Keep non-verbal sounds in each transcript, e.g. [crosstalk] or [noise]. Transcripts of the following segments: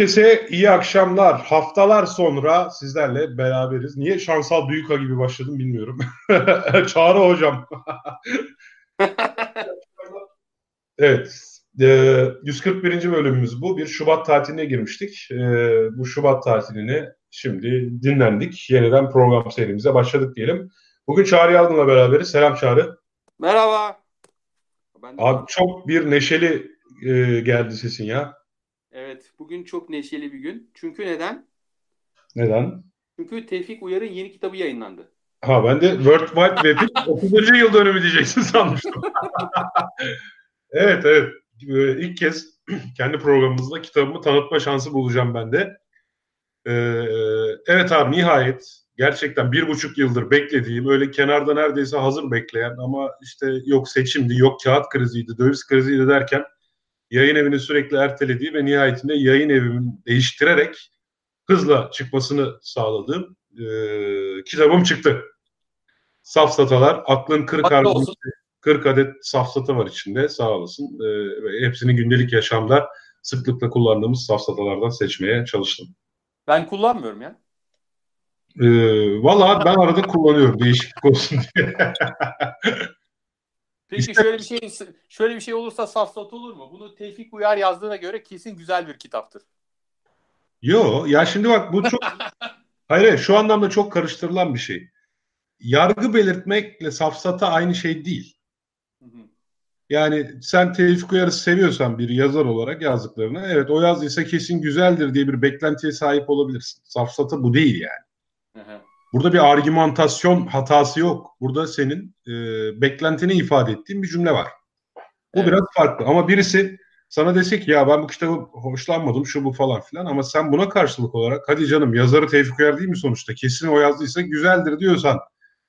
Herkese iyi akşamlar. Haftalar sonra sizlerle beraberiz. Niye şansal büyüka gibi başladım bilmiyorum. [laughs] Çağrı hocam. [laughs] evet. E, 141. bölümümüz bu. Bir Şubat tatiline girmiştik. E, bu Şubat tatilini şimdi dinlendik. Yeniden program serimize başladık diyelim. Bugün Çağrı Yalgın'la beraberiz. Selam Çağrı. Merhaba. Ben Abi çok bir neşeli e, geldi sesin ya. Evet, bugün çok neşeli bir gün. Çünkü neden? Neden? Çünkü Tevfik Uyar'ın yeni kitabı yayınlandı. Ha ben de World Wide Web'in [laughs] 30. yıl dönümü diyeceksin sanmıştım. [laughs] evet evet. Ee, ilk kez kendi programımızda kitabımı tanıtma şansı bulacağım ben de. Ee, evet abi nihayet gerçekten bir buçuk yıldır beklediğim öyle kenarda neredeyse hazır bekleyen ama işte yok seçimdi, yok kağıt kriziydi, döviz kriziydi derken yayın evini sürekli ertelediği ve nihayetinde yayın evimi değiştirerek hızla çıkmasını sağladığım e, kitabım çıktı. Safsatalar, aklın 40 harcı, 40 adet safsata var içinde sağ olasın. E, hepsini gündelik yaşamda sıklıkla kullandığımız safsatalardan seçmeye çalıştım. Ben kullanmıyorum ya. E, Valla ben arada kullanıyorum değişiklik olsun diye. [laughs] Peki şöyle bir şey şöyle bir şey olursa safsat olur mu? Bunu Tevfik Uyar yazdığına göre kesin güzel bir kitaptır. Yo ya şimdi bak bu çok [laughs] hayır şu anlamda çok karıştırılan bir şey. Yargı belirtmekle safsata aynı şey değil. Yani sen Tevfik Uyar'ı seviyorsan bir yazar olarak yazdıklarını evet o yazdıysa kesin güzeldir diye bir beklentiye sahip olabilirsin. Safsata bu değil yani. Hı hı. Burada bir argümantasyon hatası yok. Burada senin e, beklentini ifade ettiğin bir cümle var. Bu evet. biraz farklı ama birisi sana dese ki ya ben bu kitabı hoşlanmadım şu bu falan filan ama sen buna karşılık olarak hadi canım yazarı Tevfik Uyar değil mi sonuçta kesin o yazdıysa güzeldir diyorsan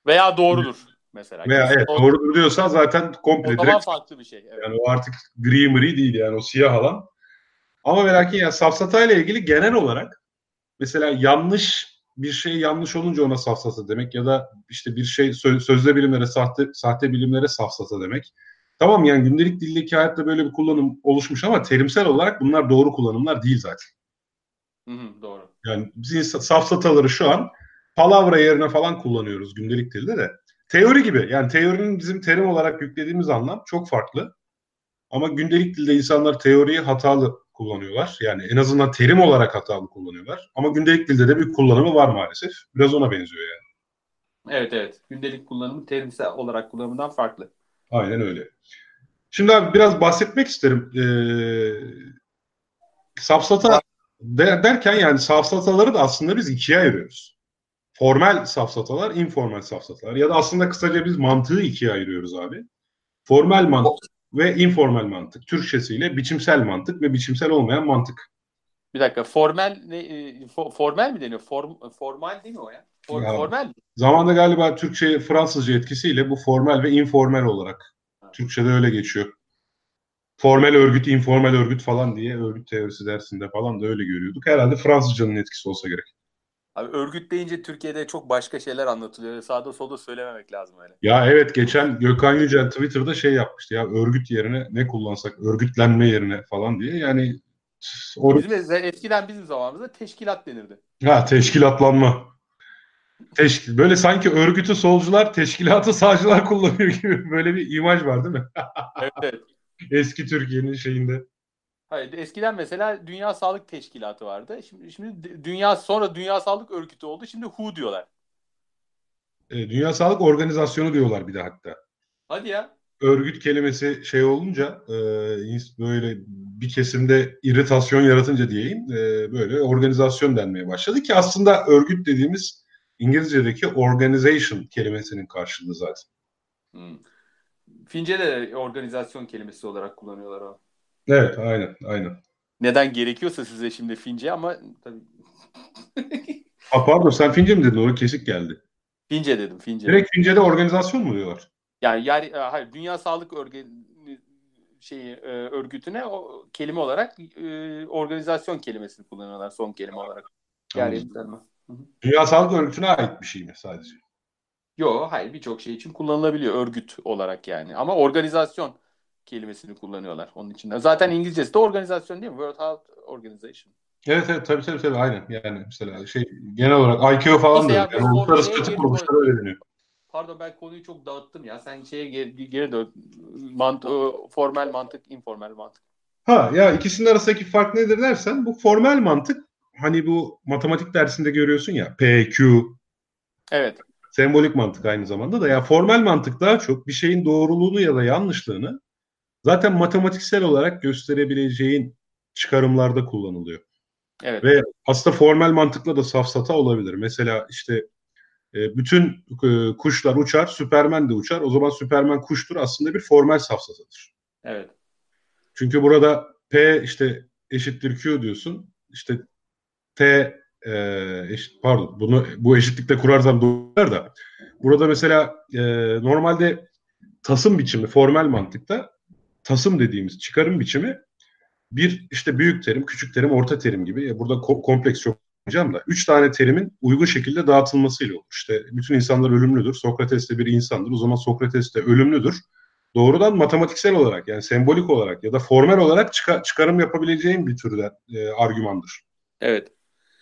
veya doğrudur mesela. Veya evet doğrudur, doğrudur diyorsan zaten komple o direkt farklı bir şey. Evet. Yani o artık gri mri değil yani o siyah alan. Ama merak ya safsata ile ilgili genel olarak mesela yanlış bir şey yanlış olunca ona safsata demek ya da işte bir şey sözde bilimlere sahte, sahte bilimlere safsata demek. Tamam yani gündelik dildeki hayatta böyle bir kullanım oluşmuş ama terimsel olarak bunlar doğru kullanımlar değil zaten. Hı hı, doğru. Yani biz safsataları şu an palavra yerine falan kullanıyoruz gündelik dilde de. Teori gibi yani teorinin bizim terim olarak yüklediğimiz anlam çok farklı. Ama gündelik dilde insanlar teoriyi hatalı kullanıyorlar. Yani en azından terim olarak hatalı kullanıyorlar. Ama gündelik dilde de bir kullanımı var maalesef. Biraz ona benziyor yani. Evet evet. Gündelik kullanımı terimsel olarak kullanımından farklı. Aynen öyle. Şimdi abi biraz bahsetmek isterim. Ee, safsata de, derken yani safsataları da aslında biz ikiye ayırıyoruz. Formal safsatalar, informal safsatalar. Ya da aslında kısaca biz mantığı ikiye ayırıyoruz abi. Formal mantık ve informal mantık. Türkçesiyle biçimsel mantık ve biçimsel olmayan mantık. Bir dakika formel ne e, formal mi deniyor? Form, formal değil mi o ya? For, ya formal mi? Zamanda galiba Türkçe Fransızca etkisiyle bu formal ve informal olarak ha. Türkçe'de öyle geçiyor. Formel örgüt, informal örgüt falan diye örgüt teorisi dersinde falan da öyle görüyorduk. Herhalde Fransızcanın etkisi olsa gerek. Abi örgüt deyince Türkiye'de çok başka şeyler anlatılıyor. Sağda solda söylememek lazım öyle. Ya evet geçen Gökhan Yücel Twitter'da şey yapmıştı ya örgüt yerine ne kullansak örgütlenme yerine falan diye yani or- bizim eskiden bizim zamanımızda teşkilat denirdi. Ha teşkilatlanma. Teşkil, böyle sanki örgütü solcular, teşkilatı sağcılar kullanıyor gibi böyle bir imaj var değil mi? evet, evet. [laughs] Eski Türkiye'nin şeyinde. Hayır, eskiden mesela Dünya Sağlık Teşkilatı vardı. Şimdi şimdi dünya sonra Dünya Sağlık Örgütü oldu. Şimdi WHO diyorlar. E, dünya Sağlık Organizasyonu diyorlar bir de hatta. Hadi ya. Örgüt kelimesi şey olunca e, böyle bir kesimde iritasyon yaratınca diyeyim e, böyle organizasyon denmeye başladı ki aslında örgüt dediğimiz İngilizce'deki organization kelimesinin karşılığı zaten. Hmm. Fince'de de organizasyon kelimesi olarak kullanıyorlar o. Evet aynen aynen. Neden gerekiyorsa size şimdi Fince ama tabii. [laughs] ha, pardon sen Fince mi dedin? O kesik geldi. Fince dedim Fince. Direkt Fince'de organizasyon mu diyorlar? Yani yani e, hayır Dünya Sağlık Örgü şeyi e, örgütüne o kelime olarak e, organizasyon kelimesini kullanıyorlar son kelime olarak. Yani Dünya Sağlık Örgütü'ne ait bir şey mi sadece? Yok hayır birçok şey için kullanılabiliyor örgüt olarak yani. Ama organizasyon kelimesini kullanıyorlar onun için. Zaten İngilizcesi de organizasyon değil mi? World Health Organization. Evet evet tabii tabii tabii aynen yani mesela şey genel olarak IQ falan da yani uluslararası ortaya katı geri kuruluşlar öyle deniyor. Pardon ben konuyu çok dağıttım ya. Sen şeye geri, geri dön. Mant formal mantık, informal mantık. Ha ya ikisinin arasındaki fark nedir dersen bu formal mantık hani bu matematik dersinde görüyorsun ya P, Q, Evet. sembolik mantık aynı zamanda da ya formal mantık daha çok bir şeyin doğruluğunu ya da yanlışlığını zaten matematiksel olarak gösterebileceğin çıkarımlarda kullanılıyor. Evet. Ve aslında formal mantıkla da safsata olabilir. Mesela işte e, bütün e, kuşlar uçar, Süpermen de uçar. O zaman Süpermen kuştur aslında bir formal safsatadır. Evet. Çünkü burada P işte eşittir Q diyorsun. İşte T e, eşit, pardon bunu bu eşitlikte kurarsam doğru da burada mesela e, normalde tasım biçimi formal mantıkta tasım dediğimiz çıkarım biçimi bir işte büyük terim, küçük terim, orta terim gibi. Burada ko- kompleks çok yapacağım da. Üç tane terimin uygun şekilde dağıtılmasıyla olur. İşte bütün insanlar ölümlüdür. Sokrates de bir insandır. O zaman Sokrates de ölümlüdür. Doğrudan matematiksel olarak yani sembolik olarak ya da formel olarak çıka- çıkarım yapabileceğim bir türden e, argümandır. Evet.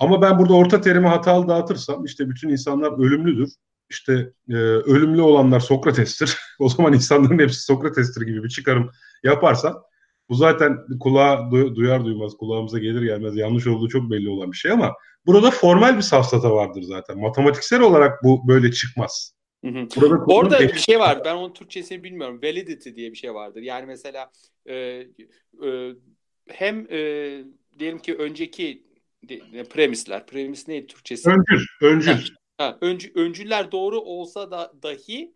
Ama ben burada orta terimi hatalı dağıtırsam işte bütün insanlar ölümlüdür. İşte e, ölümlü olanlar Sokrates'tir. [laughs] o zaman insanların hepsi Sokrates'tir gibi bir çıkarım yaparsam bu zaten kulağa duyar duymaz kulağımıza gelir gelmez yanlış olduğu çok belli olan bir şey ama burada formal bir safsata vardır zaten. Matematiksel olarak bu böyle çıkmaz. Hı hı. Orada bir şey var. Ben onun Türkçesini bilmiyorum. Validity diye bir şey vardır. Yani mesela e, e, hem e, diyelim ki önceki premisler. Premis neydi Türkçesi? Öncül. Öncül. Ha, öncü, öncüller doğru olsa da dahi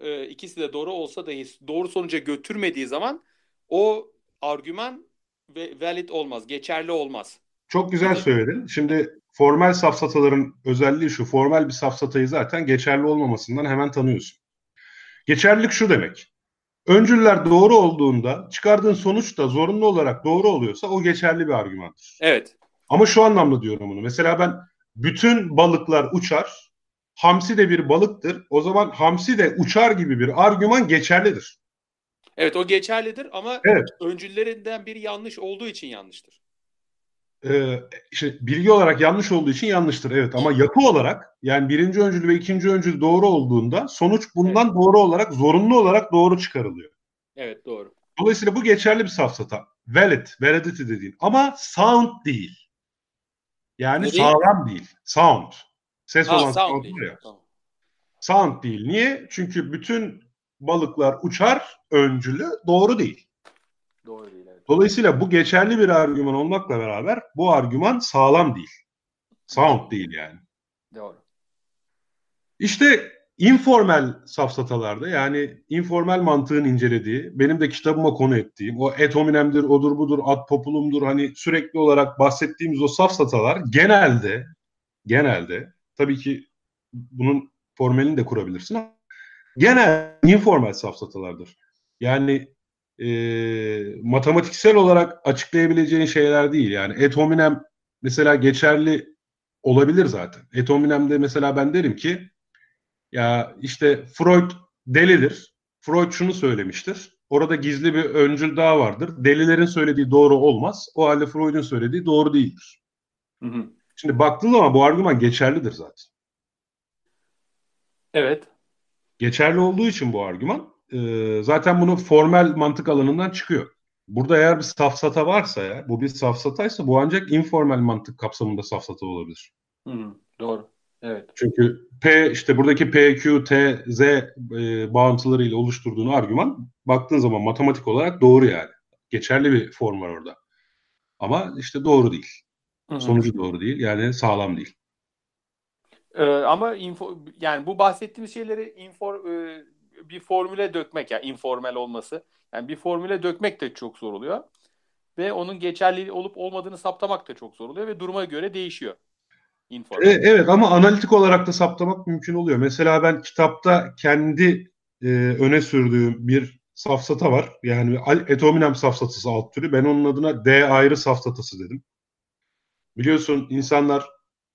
e, ikisi de doğru olsa dahi doğru sonuca götürmediği zaman o argüman ve valid olmaz. Geçerli olmaz. Çok güzel söyledin. Şimdi formal safsataların özelliği şu. Formal bir safsatayı zaten geçerli olmamasından hemen tanıyorsun. Geçerlilik şu demek. Öncüller doğru olduğunda çıkardığın sonuç da zorunlu olarak doğru oluyorsa o geçerli bir argümandır. Evet. Ama şu anlamda diyorum bunu. Mesela ben bütün balıklar uçar, hamsi de bir balıktır. O zaman hamsi de uçar gibi bir argüman geçerlidir. Evet o geçerlidir ama evet. öncüllerinden biri yanlış olduğu için yanlıştır. Ee, işte bilgi olarak yanlış olduğu için yanlıştır evet ama yapı olarak yani birinci öncül ve ikinci öncül doğru olduğunda sonuç bundan evet. doğru olarak zorunlu olarak doğru çıkarılıyor. Evet doğru. Dolayısıyla bu geçerli bir safsata. Valid, validity dediğin ama sound değil. Yani Nereye? sağlam değil. Sound. Ses ha, olan sound, sound ya. Tamam. Sound değil. Niye? Çünkü bütün balıklar uçar öncülü doğru değil. Doğru değil. Evet. Dolayısıyla bu geçerli bir argüman olmakla beraber bu argüman sağlam değil. Sound değil yani. Doğru. İşte informal safsatalarda yani informal mantığın incelediği, benim de kitabıma konu ettiğim, o et hominemdir, odur budur, ad populumdur hani sürekli olarak bahsettiğimiz o safsatalar genelde, genelde tabii ki bunun formalini de kurabilirsin ama genel informal safsatalardır. Yani e, matematiksel olarak açıklayabileceğin şeyler değil. Yani et hominem mesela geçerli olabilir zaten. Et hominemde mesela ben derim ki ya işte Freud delidir. Freud şunu söylemiştir. Orada gizli bir öncül daha vardır. Delilerin söylediği doğru olmaz. O halde Freud'un söylediği doğru değildir. Hı hı. Şimdi baktığın zaman bu argüman geçerlidir zaten. Evet. Geçerli olduğu için bu argüman e, zaten bunu formal mantık alanından çıkıyor. Burada eğer bir safsata varsa ya, bu bir safsataysa bu ancak informal mantık kapsamında safsata olabilir. Hı, doğru. Evet. Çünkü P işte buradaki P, Q, T, Z e, bağıntılarıyla oluşturduğun argüman baktığın zaman matematik olarak doğru yani. Geçerli bir form var orada. Ama işte doğru değil. Hı-hı. Sonucu doğru değil. Yani sağlam değil. Ee, ama info yani bu bahsettiğimiz şeyleri info e, bir formüle dökmek yani informal olması. Yani bir formüle dökmek de çok zor oluyor. Ve onun geçerli olup olmadığını saptamak da çok zor oluyor ve duruma göre değişiyor. E, evet ama analitik olarak da saptamak mümkün oluyor. Mesela ben kitapta kendi e, öne sürdüğüm bir safsata var. Yani etominem safsatası alt türü. Ben onun adına D ayrı safsatası dedim. Biliyorsun insanlar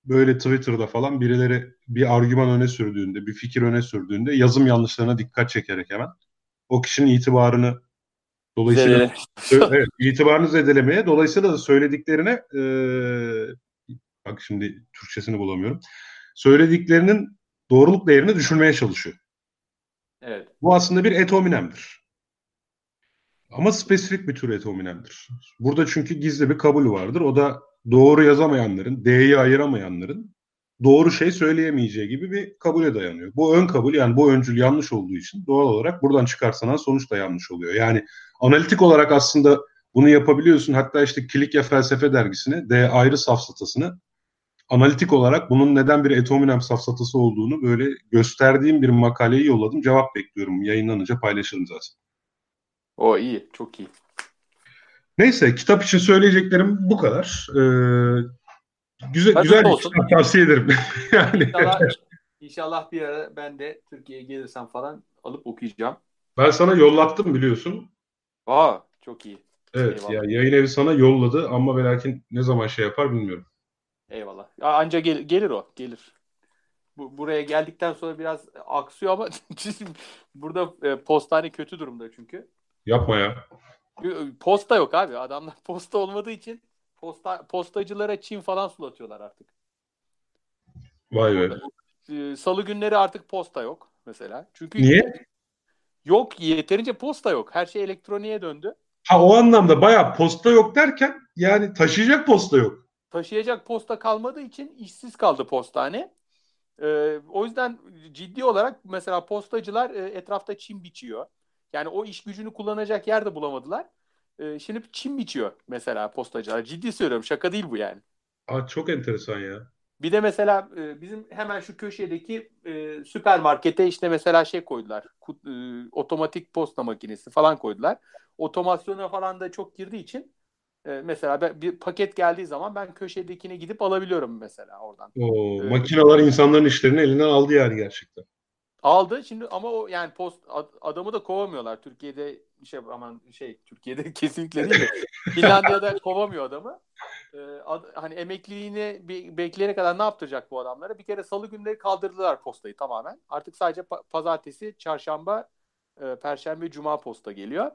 böyle Twitter'da falan birileri bir argüman öne sürdüğünde, bir fikir öne sürdüğünde yazım yanlışlarına dikkat çekerek hemen o kişinin itibarını Dolayısıyla [laughs] evet, itibarını zedelemeye, dolayısıyla da söylediklerine e, bak şimdi Türkçesini bulamıyorum. Söylediklerinin doğruluk değerini düşürmeye çalışıyor. Evet. Bu aslında bir etominemdir. Ama spesifik bir tür etominemdir. Burada çünkü gizli bir kabul vardır. O da doğru yazamayanların, D'yi ayıramayanların doğru şey söyleyemeyeceği gibi bir kabule dayanıyor. Bu ön kabul yani bu öncül yanlış olduğu için doğal olarak buradan çıkarsanan sonuç da yanlış oluyor. Yani analitik olarak aslında bunu yapabiliyorsun. Hatta işte Kilikya Felsefe Dergisi'ne D ayrı safsatasını analitik olarak bunun neden bir etominem safsatası olduğunu böyle gösterdiğim bir makaleyi yolladım. Cevap bekliyorum. Yayınlanınca paylaşırım zaten. O iyi. Çok iyi. Neyse kitap için söyleyeceklerim bu kadar. Ee, güzel Hadi güzel bir kitap tavsiye ederim. [laughs] yani. İnşallah, inşallah bir ara ben de Türkiye'ye gelirsem falan alıp okuyacağım. Ben sana yollattım biliyorsun. Aa çok iyi. Evet Eyvallah. ya yayın evi sana yolladı ama ve lakin ne zaman şey yapar bilmiyorum. Eyvallah. Anca gel, gelir o. Gelir. Bu, buraya geldikten sonra biraz aksıyor ama [laughs] burada e, postane kötü durumda çünkü. Yapma ya. Posta yok abi. Adamlar [laughs] posta olmadığı için posta postacılara çim falan sulatıyorlar artık. Vay be. E, salı günleri artık posta yok mesela. Çünkü Niye? Yok yeterince posta yok. Her şey elektroniğe döndü. Ha o anlamda bayağı posta yok derken yani taşıyacak posta yok taşıyacak posta kalmadığı için işsiz kaldı postane. Ee, o yüzden ciddi olarak mesela postacılar e, etrafta çim biçiyor. Yani o iş gücünü kullanacak yer de bulamadılar. Ee, şimdi çim biçiyor mesela postacılar. Ciddi söylüyorum şaka değil bu yani. Aa, çok enteresan ya. Bir de mesela e, bizim hemen şu köşedeki e, süpermarkete işte mesela şey koydular. E, otomatik posta makinesi falan koydular. Otomasyona falan da çok girdiği için e, mesela bir paket geldiği zaman ben köşedekine gidip alabiliyorum mesela oradan. O ee, makineler insanların işlerini elinden aldı yani gerçekten. Aldı şimdi ama o yani post adamı da kovamıyorlar. Türkiye'de şey aman şey Türkiye'de [laughs] kesinlikle değil de [laughs] Finlandiya'da kovamıyor adamı. Ee, ad, hani emekliliğini bir bekleyene kadar ne yaptıracak bu adamlara? Bir kere salı günleri kaldırdılar postayı tamamen. Artık sadece pa- pazartesi, çarşamba, e, perşembe, cuma posta geliyor.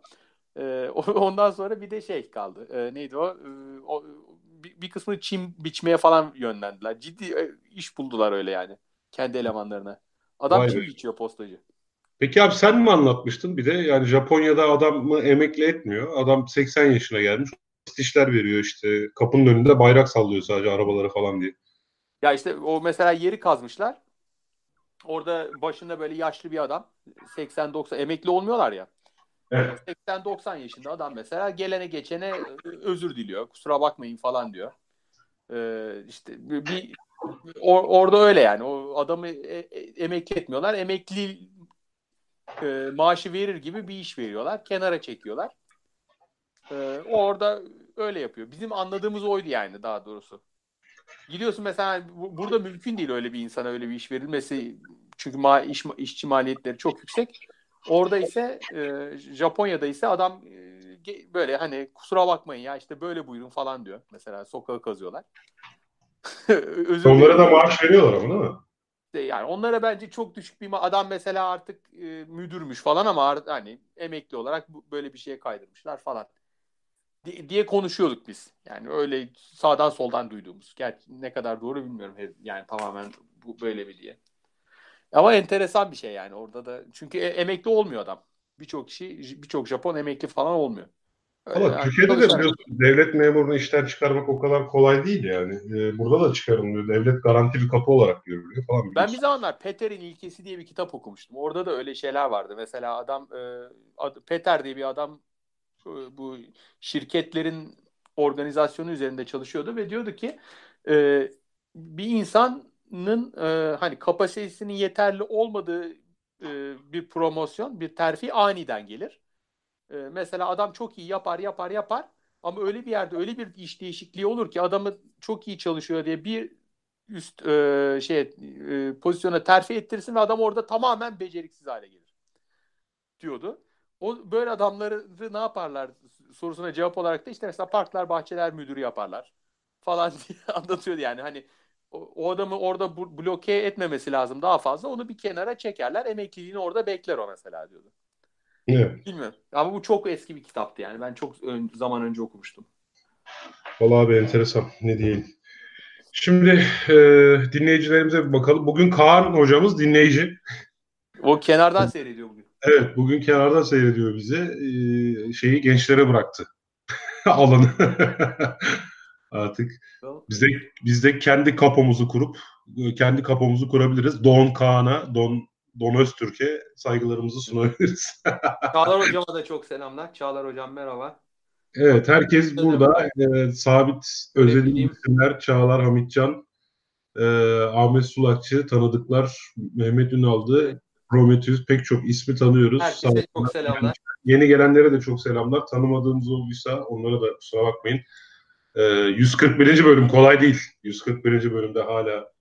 E, [laughs] ondan sonra bir de şey kaldı. E, neydi o? E, o bir, bir kısmını çim biçmeye falan yönlendiler. Ciddi e, iş buldular öyle yani. Kendi elemanlarına. Adam Vay çim be. biçiyor postacı. Peki abi sen mi anlatmıştın bir de yani Japonya'da adamı emekli etmiyor. Adam 80 yaşına gelmiş. işler veriyor işte. Kapının önünde bayrak sallıyor sadece arabalara falan diye. Ya işte o mesela yeri kazmışlar. Orada başında böyle yaşlı bir adam 80-90 emekli olmuyorlar ya. Evet. 80-90 yaşında adam mesela gelene geçene e, özür diliyor. Kusura bakmayın falan diyor. Ee, işte bir or, orada öyle yani. O adamı e, e, emekli etmiyorlar. Emekli e, maaşı verir gibi bir iş veriyorlar. Kenara çekiyorlar. Ee, orada öyle yapıyor. Bizim anladığımız oydu yani daha doğrusu. Gidiyorsun mesela burada mümkün değil öyle bir insana öyle bir iş verilmesi. Çünkü ma iş, işçi maliyetleri çok yüksek. Orada ise e, Japonya'da ise adam e, böyle hani kusura bakmayın ya işte böyle buyurun falan diyor. Mesela sokağı kazıyorlar. [laughs] Özür Onlara da maaş veriyorlar ama değil mi? Yani onlara bence çok düşük bir adam mesela artık e, müdürmüş falan ama hani emekli olarak böyle bir şeye kaydırmışlar falan diye konuşuyorduk biz. Yani öyle sağdan soldan duyduğumuz. Gerçi ne kadar doğru bilmiyorum. Yani tamamen bu böyle mi diye. Ama enteresan bir şey yani orada da. Çünkü e, emekli olmuyor adam. Birçok kişi, birçok Japon emekli falan olmuyor. Öyle Ama yani, Türkiye'de de biliyorsun devlet memurunu işten çıkarmak o kadar kolay değil yani. Ee, burada da çıkarılmıyor. Devlet garanti bir kapı olarak görülüyor falan. Biliyorsun. Ben bir zamanlar Peter'in ilkesi diye bir kitap okumuştum. Orada da öyle şeyler vardı. Mesela adam e, Peter diye bir adam e, bu şirketlerin organizasyonu üzerinde çalışıyordu ve diyordu ki e, bir insan nın e, hani kapasitesinin yeterli olmadığı e, bir promosyon, bir terfi aniden gelir. E, mesela adam çok iyi yapar, yapar, yapar ama öyle bir yerde öyle bir iş değişikliği olur ki adamı çok iyi çalışıyor diye bir üst e, şey e, pozisyona terfi ettirsin ve adam orada tamamen beceriksiz hale gelir diyordu. O böyle adamları ne yaparlar sorusuna cevap olarak da işte mesela parklar bahçeler müdürü yaparlar falan [laughs] diye anlatıyordu yani hani o adamı orada bloke etmemesi lazım daha fazla. Onu bir kenara çekerler. Emekliliğini orada bekler o mesela diyordu. Evet. Bilmiyorum. Ama bu çok eski bir kitaptı yani. Ben çok ön, zaman önce okumuştum. Vallahi abi enteresan. Ne diyeyim. Şimdi e, dinleyicilerimize bir bakalım. Bugün Kaan hocamız dinleyici. O kenardan seyrediyor bugün. Evet, bugün kenardan seyrediyor bizi. E, şeyi gençlere bıraktı. [laughs] Alanı. Artık biz de, biz de kendi kapomuzu kurup kendi kapomuzu kurabiliriz. Don Kaan'a, Don Don Öztürk'e saygılarımızı sunabiliriz. [laughs] Çağlar Hocam'a da çok selamlar. Çağlar Hocam merhaba. Evet, herkes burada. E, sabit özelliği isimler Çağlar Hamitcan, e, Ahmet Sulakçı, tanıdıklar Mehmet Ünal'dı, Prometheus pek çok ismi tanıyoruz. Herkese çok selamlar. Yeni gelenlere de çok selamlar. Tanımadığımız olduysa onlara da kusura bakmayın. E, 141. bölüm kolay değil. 141. bölümde hala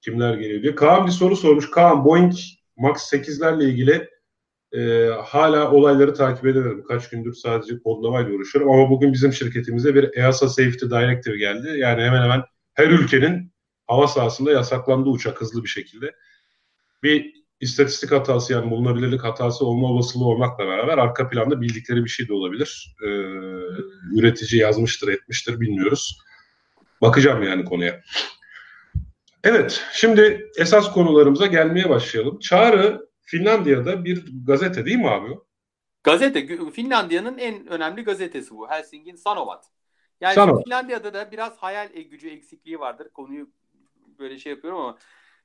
kimler geliyor diye. Kaan bir soru sormuş. Kaan Boeing Max 8'lerle ilgili e, hala olayları takip edemedim. Kaç gündür sadece kodlamayla uğraşıyorum. Ama bugün bizim şirketimize bir EASA Safety Directive geldi. Yani hemen hemen her ülkenin hava sahasında yasaklandığı uçak hızlı bir şekilde. Bir istatistik hatası yani bulunabilirlik hatası olma olasılığı olmakla beraber arka planda bildikleri bir şey de olabilir. Ee, üretici yazmıştır etmiştir bilmiyoruz. Bakacağım yani konuya. Evet, şimdi esas konularımıza gelmeye başlayalım. Çağrı Finlandiya'da bir gazete değil mi abi? Gazete, Finlandiya'nın en önemli gazetesi bu. Helsingin Sanomat. Yani Sanomat. Finlandiya'da da biraz hayal gücü eksikliği vardır. Konuyu böyle şey yapıyorum ama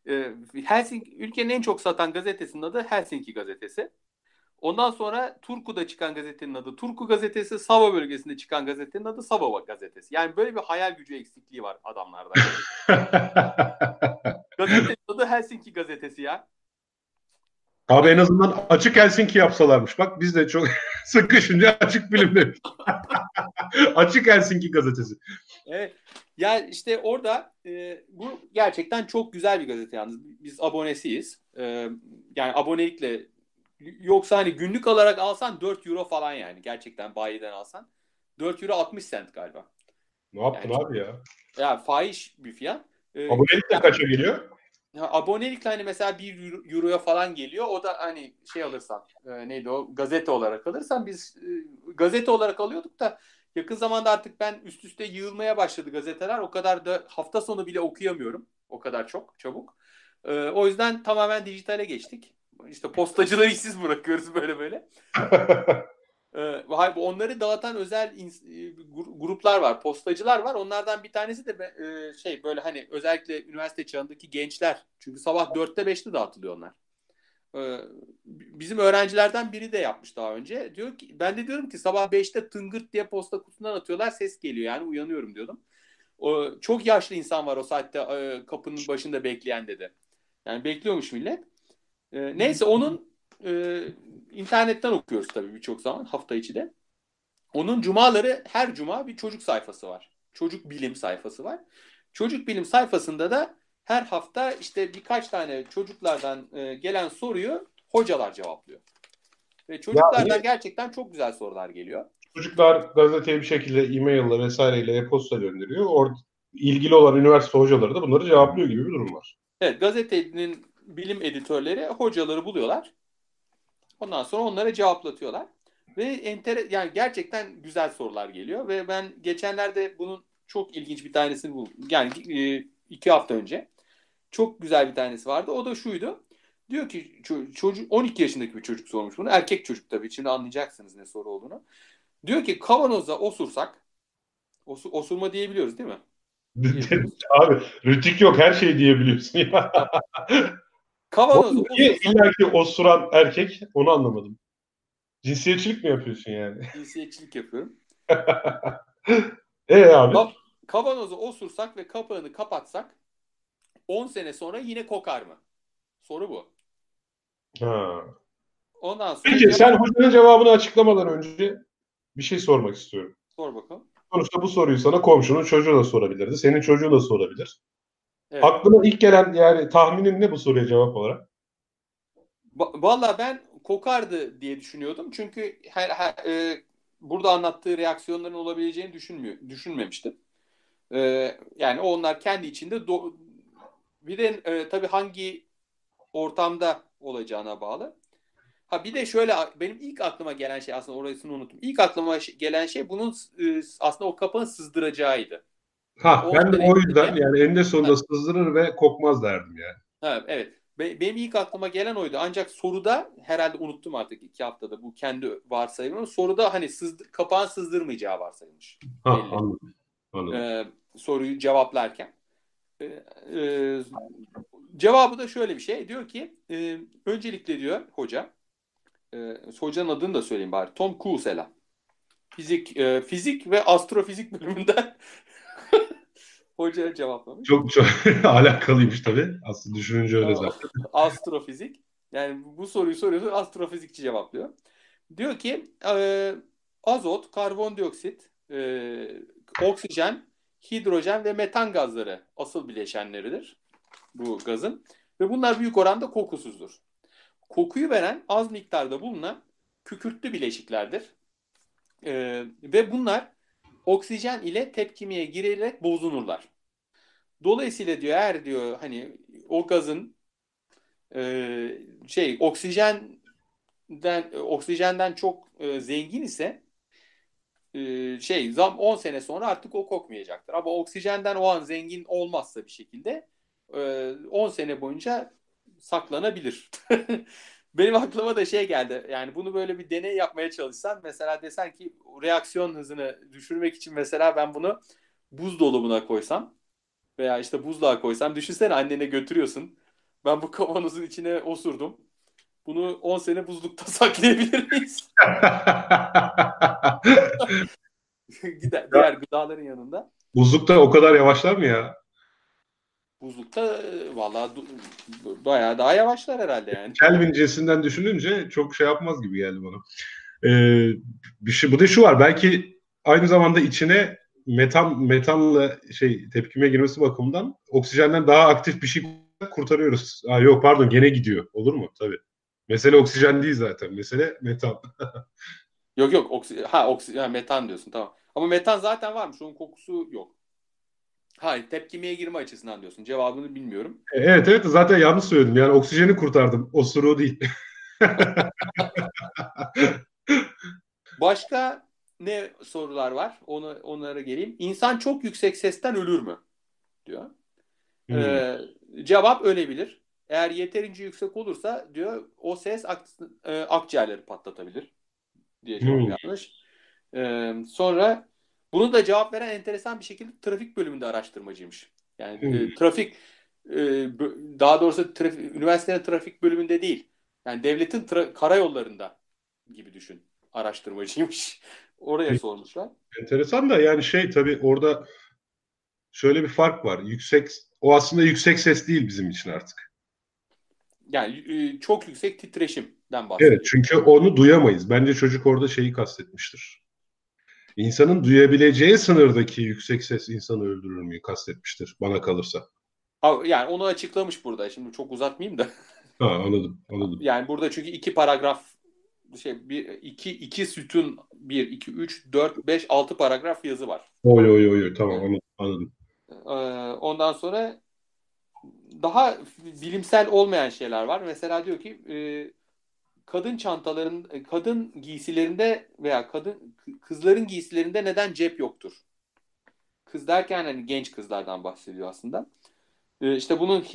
e, Helsinki ülkenin en çok satan gazetesinin adı Helsinki gazetesi. Ondan sonra Turku'da çıkan gazetenin adı Turku gazetesi, Sava bölgesinde çıkan gazetenin adı Sava gazetesi. Yani böyle bir hayal gücü eksikliği var adamlarda. [laughs] gazetenin adı Helsinki gazetesi ya. Abi en azından açık Helsinki yapsalarmış. Bak biz de çok [laughs] sıkışınca açık bilimde. [laughs] açık Helsinki gazetesi. Evet. Ya işte orada e, bu gerçekten çok güzel bir gazete yalnız. Biz abonesiyiz. E, yani abonelikle yoksa hani günlük olarak alsan 4 euro falan yani. Gerçekten bayiden alsan. 4 euro 60 cent galiba. Ne yaptın yani, abi ya? Ya fahiş bir fiyat. E, abonelik de kaça geliyor? Abonelikle hani mesela 1 euroya falan geliyor. O da hani şey alırsan e, neydi o gazete olarak alırsan biz e, gazete olarak alıyorduk da yakın zamanda artık ben üst üste yığılmaya başladı gazeteler. O kadar da hafta sonu bile okuyamıyorum. O kadar çok çabuk. E, o yüzden tamamen dijitale geçtik. İşte postacıları işsiz bırakıyoruz böyle böyle. [laughs] Ee, onları dağıtan özel gruplar var, postacılar var. Onlardan bir tanesi de şey böyle hani özellikle üniversite çağındaki gençler. Çünkü sabah 4'te 5'te dağıtılıyor onlar. Ee, bizim öğrencilerden biri de yapmış daha önce. Diyor ki ben de diyorum ki sabah 5'te tıngırt diye posta kutusundan atıyorlar ses geliyor yani uyanıyorum diyordum. çok yaşlı insan var o saatte kapının başında bekleyen dedi. Yani bekliyormuş millet. Ee, neyse onun e, internetten okuyoruz tabii birçok zaman hafta içi de. Onun cumaları her cuma bir çocuk sayfası var. Çocuk bilim sayfası var. Çocuk bilim sayfasında da her hafta işte birkaç tane çocuklardan e, gelen soruyu hocalar cevaplıyor. Ve çocuklardan ya, gerçekten çok güzel sorular geliyor. Çocuklar gazeteye bir şekilde e-mail'la vesaireyle e-posta gönderiyor. Orada ilgili olan üniversite hocaları da bunları cevaplıyor gibi bir durum var. Evet gazetenin bilim editörleri hocaları buluyorlar. Ondan sonra onlara cevaplatıyorlar. Ve enter yani gerçekten güzel sorular geliyor ve ben geçenlerde bunun çok ilginç bir tanesini buldum. Yani e, iki hafta önce. Çok güzel bir tanesi vardı. O da şuydu. Diyor ki çocuk 12 yaşındaki bir çocuk sormuş bunu. Erkek çocuk tabii. Şimdi anlayacaksınız ne soru olduğunu. Diyor ki kavanoza osursak osu, osurma diyebiliyoruz değil mi? [laughs] Abi rütük yok her şey diyebiliyorsun ya. [laughs] Kavanozu Niye illa ki osuran erkek onu anlamadım. Cinsiyetçilik mi yapıyorsun yani? [laughs] Cinsiyetçilik yapıyorum. e abi? Ka- kavanozu osursak ve kapağını kapatsak 10 sene sonra yine kokar mı? Soru bu. Ha. Ondan sonra Peki sen hocanın cevabını açıklamadan önce bir şey sormak istiyorum. Sor bakalım. Sonuçta bu soruyu sana komşunun çocuğu da sorabilirdi. Senin çocuğun da sorabilir. Evet. Aklına ilk gelen yani tahminin ne bu soruya cevap olarak? Valla ben kokardı diye düşünüyordum. Çünkü her, her e, burada anlattığı reaksiyonların olabileceğini düşünmüyor, düşünmemiştim. E, yani onlar kendi içinde do- bir de e, tabii hangi ortamda olacağına bağlı. Ha bir de şöyle benim ilk aklıma gelen şey aslında orasını unuttum. İlk aklıma gelen şey bunun e, aslında o kapağın sızdıracağıydı. Ha o ben de o yüzden yani eninde sonunda ha. sızdırır ve kokmaz derdim yani. Ha, evet. Benim ilk aklıma gelen oydu. Ancak soruda herhalde unuttum artık iki haftada bu kendi varsayımını. Soruda hani sızdır, kapağın sızdırmayacağı varsayılmış. Ha, belli. anladım. anladım. Ee, soruyu cevaplarken. Ee, e, cevabı da şöyle bir şey. Diyor ki e, öncelikle diyor hoca e, hocanın adını da söyleyeyim bari. Tom Kusela. Fizik, e, fizik ve astrofizik bölümünden hoca cevaplamış. Çok çok [laughs] alakalıymış tabii. Aslında düşününce öyle zaten. Astrofizik. Yani bu soruyu soruyorsa astrofizikçi cevaplıyor. Diyor ki e, azot, karbondioksit, e, oksijen, hidrojen ve metan gazları asıl bileşenleridir bu gazın. Ve bunlar büyük oranda kokusuzdur. Kokuyu veren az miktarda bulunan kükürtlü bileşiklerdir. E, ve bunlar oksijen ile tepkimeye girerek bozunurlar. Dolayısıyla diyor eğer diyor hani o gazın e, şey oksijenden oksijenden çok e, zengin ise e, şey zam 10 sene sonra artık o kokmayacaktır. Ama oksijenden o an zengin olmazsa bir şekilde e, 10 sene boyunca saklanabilir. [laughs] Benim aklıma da şey geldi. Yani bunu böyle bir deney yapmaya çalışsan mesela desen ki reaksiyon hızını düşürmek için mesela ben bunu buzdolabına koysam veya işte buzluğa koysam düşünsene annene götürüyorsun. Ben bu kavanozun içine osurdum. Bunu 10 sene buzlukta [laughs] saklayabilir miyiz? [laughs] Gider, diğer gıdaların yanında. Buzlukta o kadar yavaşlar mı ya? Buzlukta e, vallahi bayağı daha yavaşlar herhalde yani. Kelvin cinsinden düşününce çok şey yapmaz gibi geldi bana. Ee, bir şey, bu da şu var belki aynı zamanda içine metan metanla şey tepkime girmesi bakımından oksijenden daha aktif bir şey kurtarıyoruz. Aa, yok pardon gene gidiyor. Olur mu? Tabii. Mesele oksijen değil zaten. Mesele metan. [laughs] yok yok. Oksi ha oksijen metan diyorsun tamam. Ama metan zaten varmış. Onun kokusu yok. Hayır tepkimeye girme açısından diyorsun. Cevabını bilmiyorum. E, evet evet zaten yanlış söyledim. Yani oksijeni kurtardım. O suru değil. [laughs] Başka ne sorular var? Onu onlara geleyim. İnsan çok yüksek sesten ölür mü? diyor. Hmm. Ee, cevap ölebilir. Eğer yeterince yüksek olursa diyor o ses ak, e, akciğerleri patlatabilir diye cevap hmm. yanlış. Ee, sonra bunu da cevap veren enteresan bir şekilde trafik bölümünde araştırmacıymış. Yani e, hmm. e, trafik e, daha doğrusu trafik, üniversitenin trafik bölümünde değil. Yani devletin tra- karayollarında gibi düşün. Araştırmacıymış. [laughs] Oraya sormuşlar. Enteresan da yani şey tabii orada şöyle bir fark var. Yüksek o aslında yüksek ses değil bizim için artık. Yani e, çok yüksek titreşimden bahsediyor. Evet çünkü onu duyamayız. Bence çocuk orada şeyi kastetmiştir. İnsanın duyabileceği sınırdaki yüksek ses insanı öldürür müyü kastetmiştir bana kalırsa. Yani onu açıklamış burada. Şimdi çok uzatmayayım da. [laughs] Ha anladım anladım. Yani burada çünkü iki paragraf şey bir iki iki sütun bir iki üç dört beş altı paragraf yazı var. Oy oy oy tamam anladım. anladım. Ee, ondan sonra daha bilimsel olmayan şeyler var. Mesela diyor ki e, kadın çantaların kadın giysilerinde veya kadın kızların giysilerinde neden cep yoktur? Kız derken hani genç kızlardan bahsediyor aslında. E, işte bunun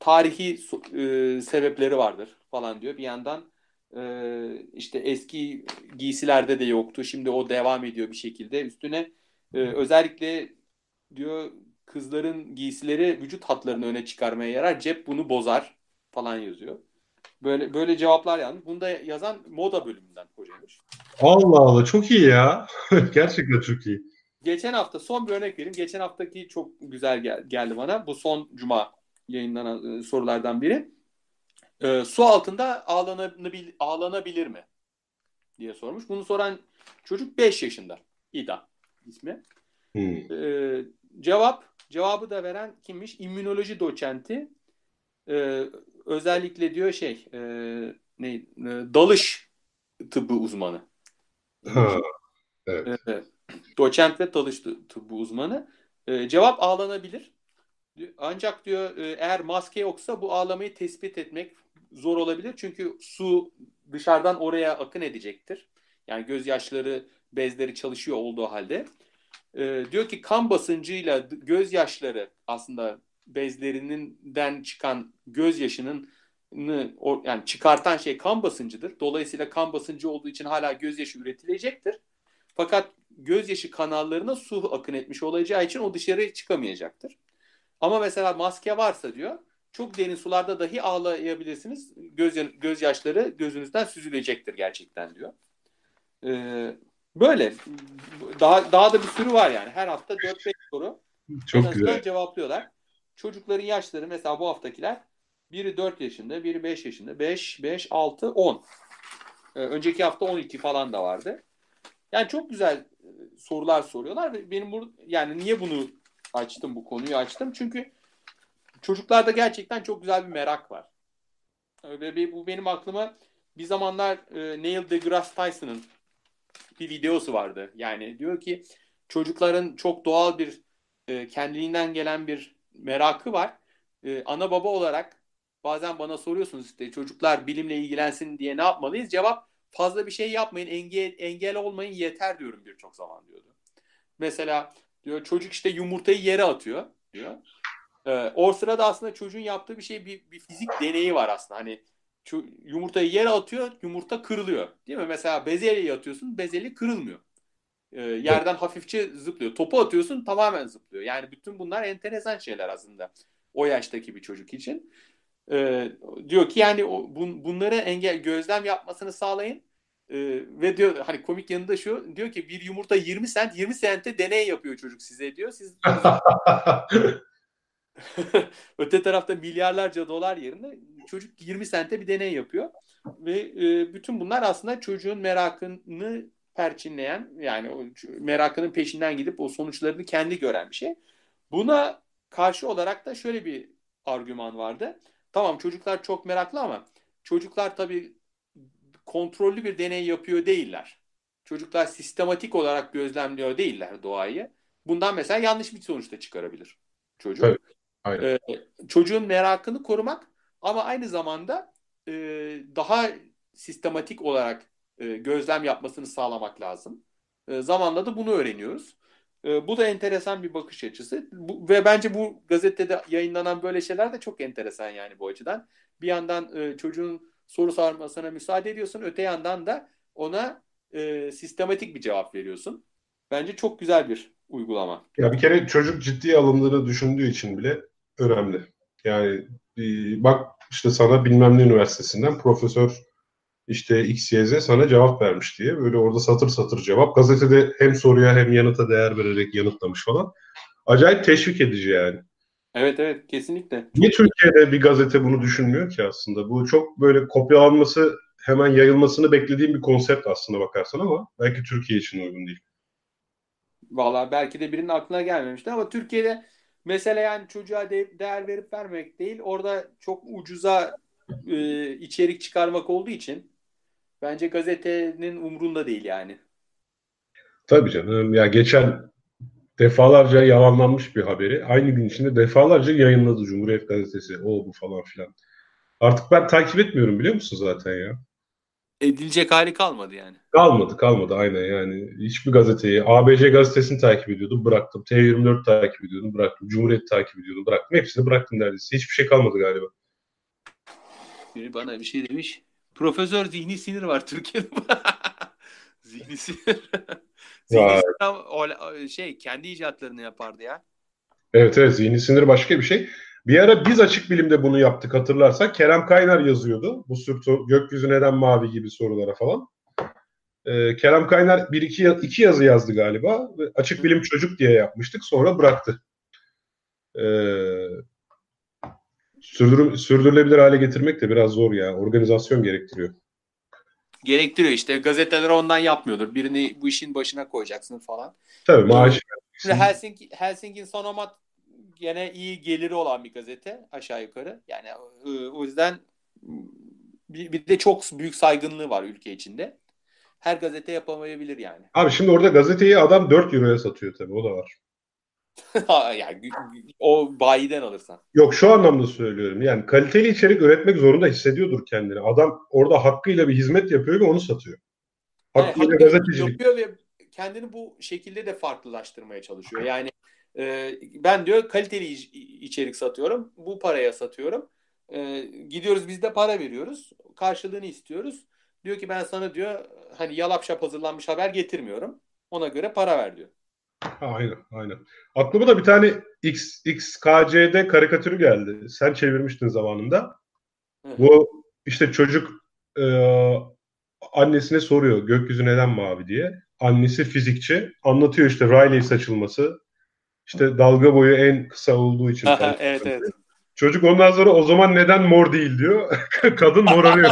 tarihi e, sebepleri vardır falan diyor. Bir yandan e, işte eski giysilerde de yoktu. Şimdi o devam ediyor bir şekilde. Üstüne e, özellikle diyor kızların giysileri vücut hatlarını öne çıkarmaya yarar. Cep bunu bozar falan yazıyor. Böyle böyle cevaplar yazmış. Bunu da yazan moda bölümünden hocaymış. Allah Allah çok iyi ya. [laughs] Gerçekten çok iyi. Geçen hafta son bir örnek vereyim. Geçen haftaki çok güzel gel- geldi bana. Bu son cuma yayınlanan e, sorulardan biri. E, su altında ağlanabil, ağlanabilir mi? diye sormuş. Bunu soran çocuk 5 yaşında. İda ismi. Hmm. E, cevap cevabı da veren kimmiş? İmmünoloji doçenti. E, özellikle diyor şey e, ne e, dalış tıbbı uzmanı. Ha, evet. E, doçent ve dalış tıbbı uzmanı. E, cevap ağlanabilir. Ancak diyor e, eğer maske yoksa bu ağlamayı tespit etmek zor olabilir. Çünkü su dışarıdan oraya akın edecektir. Yani gözyaşları bezleri çalışıyor olduğu halde. E, diyor ki kan basıncıyla gözyaşları aslında bezlerinden çıkan gözyaşının yani çıkartan şey kan basıncıdır. Dolayısıyla kan basıncı olduğu için hala gözyaşı üretilecektir. Fakat gözyaşı kanallarına su akın etmiş olacağı için o dışarı çıkamayacaktır. Ama mesela maske varsa diyor çok derin sularda dahi ağlayabilirsiniz. Göz, gözyaşları gözünüzden süzülecektir gerçekten diyor. Ee, böyle. Daha, daha da bir sürü var yani. Her hafta 4-5 soru. Çok güzel. cevaplıyorlar. Çocukların yaşları mesela bu haftakiler biri 4 yaşında, biri 5 yaşında. 5, 5, 6, 10. Ee, önceki hafta 12 falan da vardı. Yani çok güzel e, sorular soruyorlar. Benim bu yani niye bunu açtım bu konuyu açtım? Çünkü çocuklarda gerçekten çok güzel bir merak var. Ve bu benim aklıma bir zamanlar e, Neil deGrasse Tyson'ın bir videosu vardı. Yani diyor ki çocukların çok doğal bir e, kendiliğinden gelen bir merakı var. E, ana baba olarak bazen bana soruyorsunuz işte çocuklar bilimle ilgilensin diye ne yapmalıyız? Cevap fazla bir şey yapmayın, engel, engel olmayın yeter diyorum birçok zaman diyordu. Mesela diyor çocuk işte yumurtayı yere atıyor diyor. Ee, o sırada aslında çocuğun yaptığı bir şey bir, bir fizik deneyi var aslında. Hani yumurtayı yere atıyor, yumurta kırılıyor. Değil mi? Mesela bezelye atıyorsun, bezelye kırılmıyor. Ee, yerden hafifçe zıplıyor. Topu atıyorsun, tamamen zıplıyor. Yani bütün bunlar enteresan şeyler aslında. O yaştaki bir çocuk için. Ee, diyor ki yani o, bun, bunları engel gözlem yapmasını sağlayın. Ee, ve diyor hani komik yanında şu diyor ki bir yumurta 20 sent 20 sente deney yapıyor çocuk size diyor. Siz [laughs] Öte tarafta milyarlarca dolar yerine çocuk 20 sente bir deney yapıyor. Ve e, bütün bunlar aslında çocuğun merakını perçinleyen yani o merakının peşinden gidip o sonuçlarını kendi gören bir şey. Buna karşı olarak da şöyle bir argüman vardı. Tamam çocuklar çok meraklı ama çocuklar tabii kontrollü bir deney yapıyor değiller. Çocuklar sistematik olarak gözlemliyor değiller doğayı. Bundan mesela yanlış bir sonuç da çıkarabilir çocuk. Evet. Aynen. Ee, çocuğun merakını korumak ama aynı zamanda e, daha sistematik olarak e, gözlem yapmasını sağlamak lazım. E, zamanla da bunu öğreniyoruz. E, bu da enteresan bir bakış açısı bu, ve bence bu gazetede yayınlanan böyle şeyler de çok enteresan yani bu açıdan. Bir yandan çocuğun soru sormasına müsaade ediyorsun, öte yandan da ona e, sistematik bir cevap veriyorsun. Bence çok güzel bir uygulama. Ya bir kere çocuk ciddiye alındığını düşündüğü için bile önemli. Yani bak işte sana bilmem ne üniversitesinden profesör işte XYZ sana cevap vermiş diye böyle orada satır satır cevap. Gazetede hem soruya hem yanıta değer vererek yanıtlamış falan. Acayip teşvik edici yani. Evet evet kesinlikle. Niye Türkiye'de bir gazete bunu düşünmüyor ki aslında? Bu çok böyle kopyalanması hemen yayılmasını beklediğim bir konsept aslında bakarsan ama belki Türkiye için uygun değil. Valla belki de birinin aklına gelmemişti ama Türkiye'de Mesela yani çocuğa de, değer verip vermek değil, orada çok ucuza e, içerik çıkarmak olduğu için bence gazetenin umrunda değil yani. Tabii canım. Ya geçen defalarca yalanlanmış bir haberi aynı gün içinde defalarca yayınladı Cumhuriyet Gazetesi. O bu falan filan. Artık ben takip etmiyorum biliyor musun zaten ya edilecek hali kalmadı yani. Kalmadı kalmadı aynen yani. Hiçbir gazeteyi, ABC gazetesini takip ediyordum bıraktım. T24 takip ediyordum bıraktım. Cumhuriyet takip ediyordum bıraktım. Hepsini bıraktım neredeyse. Hiçbir şey kalmadı galiba. Biri bana bir şey demiş. Profesör zihni sinir var Türkiye'de. [laughs] zihni sinir. [laughs] zihni sinir şey kendi icatlarını yapardı ya. Evet evet zihni sinir başka bir şey. Bir ara biz açık bilimde bunu yaptık hatırlarsak. Kerem Kaynar yazıyordu. Bu sürtu gökyüzü neden mavi gibi sorulara falan. Ee, Kerem Kaynar bir iki, iki yazı yazdı galiba. Açık bilim çocuk diye yapmıştık. Sonra bıraktı. Ee, sürdür, sürdürülebilir hale getirmek de biraz zor ya. Organizasyon gerektiriyor. Gerektiriyor işte. Gazeteler ondan yapmıyordur. Birini bu işin başına koyacaksın falan. Tabii maaş. Helsinki, Helsinki Sonomat gene iyi geliri olan bir gazete aşağı yukarı. Yani e, o yüzden bir, bir de çok büyük saygınlığı var ülke içinde. Her gazete yapamayabilir yani. Abi şimdi orada gazeteyi adam 4 euroya satıyor tabii o da var. [laughs] yani o bayiden alırsan. Yok şu anlamda söylüyorum. Yani kaliteli içerik üretmek zorunda hissediyordur kendini. Adam orada hakkıyla bir hizmet yapıyor ve onu satıyor. Hakkıyla yani, gazetecilik. Yapıyor ve kendini bu şekilde de farklılaştırmaya çalışıyor. Yani e, ben diyor kaliteli içerik satıyorum. Bu paraya satıyorum. E, gidiyoruz biz de para veriyoruz. Karşılığını istiyoruz. Diyor ki ben sana diyor hani yalap şap hazırlanmış haber getirmiyorum. Ona göre para ver diyor. Aynen, aynen. Aklıma da bir tane X, XKC'de karikatürü geldi. Sen çevirmiştin zamanında. Hı. Bu işte çocuk e, annesine soruyor gökyüzü neden mavi diye. Annesi fizikçi. Anlatıyor işte Rayleigh saçılması. İşte dalga boyu en kısa olduğu için. evet evet. Çocuk ondan sonra o zaman neden mor değil diyor. [laughs] Kadın morarıyor.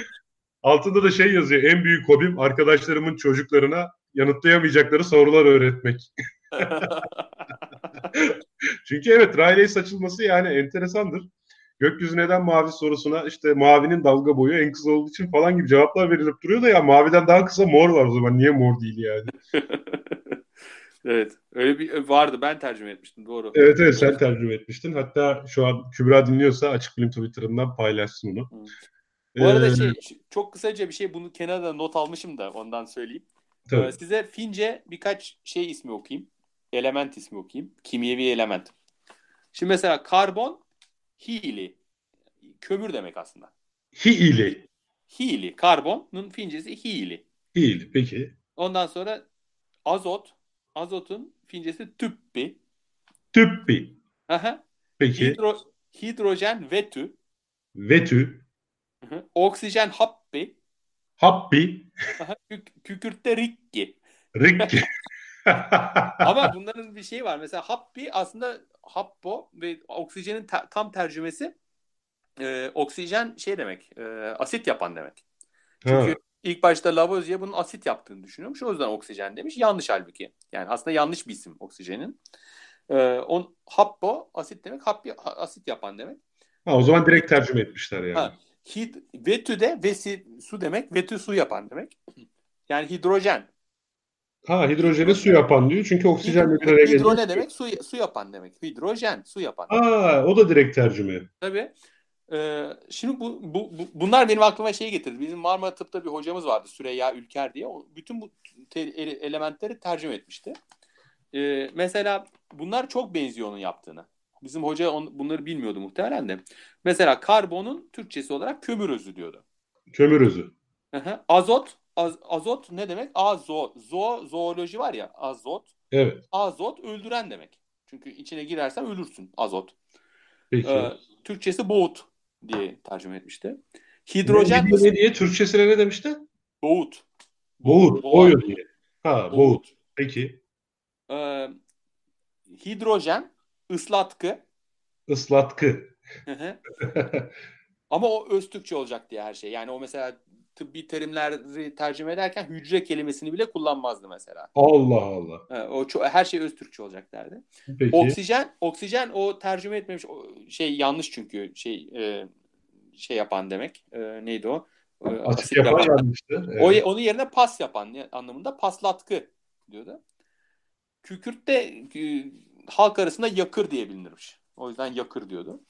[laughs] Altında da şey yazıyor. En büyük hobim arkadaşlarımın çocuklarına yanıtlayamayacakları sorular öğretmek. [laughs] Çünkü evet Riley saçılması yani enteresandır. Gökyüzü neden mavi sorusuna işte mavinin dalga boyu en kısa olduğu için falan gibi cevaplar verilip duruyor da ya maviden daha kısa mor var o zaman niye mor değil yani? [laughs] evet öyle bir vardı ben tercüme etmiştim doğru. Evet evet sen tercüme etmiştin. Hatta şu an Kübra dinliyorsa Açık Film Twitter'ından paylaşsın onu. Bu arada ee, şey çok kısaca bir şey bunu kenarda not almışım da ondan söyleyeyim. Tabii. Ee, size Fince birkaç şey ismi okuyayım. Element ismi okuyayım. Kimyevi element. Şimdi mesela karbon hili. Kömür demek aslında. Hili. Hili. Karbonun Fincesi hili. Hili peki. Ondan sonra azot. Azotun Fincesi tüppi. Tüppi. Aha. Peki. Hidro, hidrojen vetü. Vetü. Hı hı. Oksijen happi. Happi. Kük, kükürtte rikki. Rikki. [laughs] Ama [laughs] bunların bir şeyi var. Mesela happi aslında happo ve oksijenin ta- tam tercümesi e, oksijen şey demek. E, asit yapan demek. Çünkü ha. ilk başta Lavoisier bunun asit yaptığını düşünüyormuş. O yüzden oksijen demiş. Yanlış halbuki. Yani aslında yanlış bir isim oksijenin. E, on, happo asit demek. Happi asit yapan demek. Ha, o zaman direkt tercüme etmişler yani. Ha, hid, vetü de vesi su demek. Vetü su yapan demek. Yani hidrojen. Ha hidrojeni su yapan diyor. Çünkü oksijenle bir araya Hidro ne demek? Su, su yapan demek. Hidrojen su yapan. Ha o da direkt tercüme. Tabii. Ee, şimdi bu, bu, bu bunlar benim aklıma şey getirdi. Bizim Marmara Tıp'ta bir hocamız vardı Süreyya Ülker diye. O bütün bu te, elementleri tercüme etmişti. Ee, mesela bunlar çok benziyor onun yaptığını. Bizim hoca on, bunları bilmiyordu muhtemelen de. Mesela karbonun Türkçesi olarak kömür özü diyordu. Kömür özü. Azot az, azot ne demek? Azo, zo, zooloji var ya azot. Evet. Azot öldüren demek. Çünkü içine girersen ölürsün azot. Peki. Ee, Türkçesi boğut diye tercüme etmişti. Hidrojen... Ne, ne diye? Türkçesine ne demişti? Boğut. Boğut. Boğut diye. Ha boğut. boğut. Peki. Ee, hidrojen ıslatkı. Islatkı. [laughs] Ama o öz Türkçe olacak diye her şey. Yani o mesela tıbbi terimleri tercüme ederken hücre kelimesini bile kullanmazdı mesela. Allah Allah. o çok, her şey öz Türkçe olacak derdi. Peki. Oksijen, oksijen o tercüme etmemiş o şey yanlış çünkü şey e, şey yapan demek. E, neydi o? E, asit yapan, yapan yanlıştı. Evet. O, onun yerine pas yapan anlamında paslatkı diyordu. Kükürt de halk arasında yakır diye bilinirmiş. O yüzden yakır diyordu.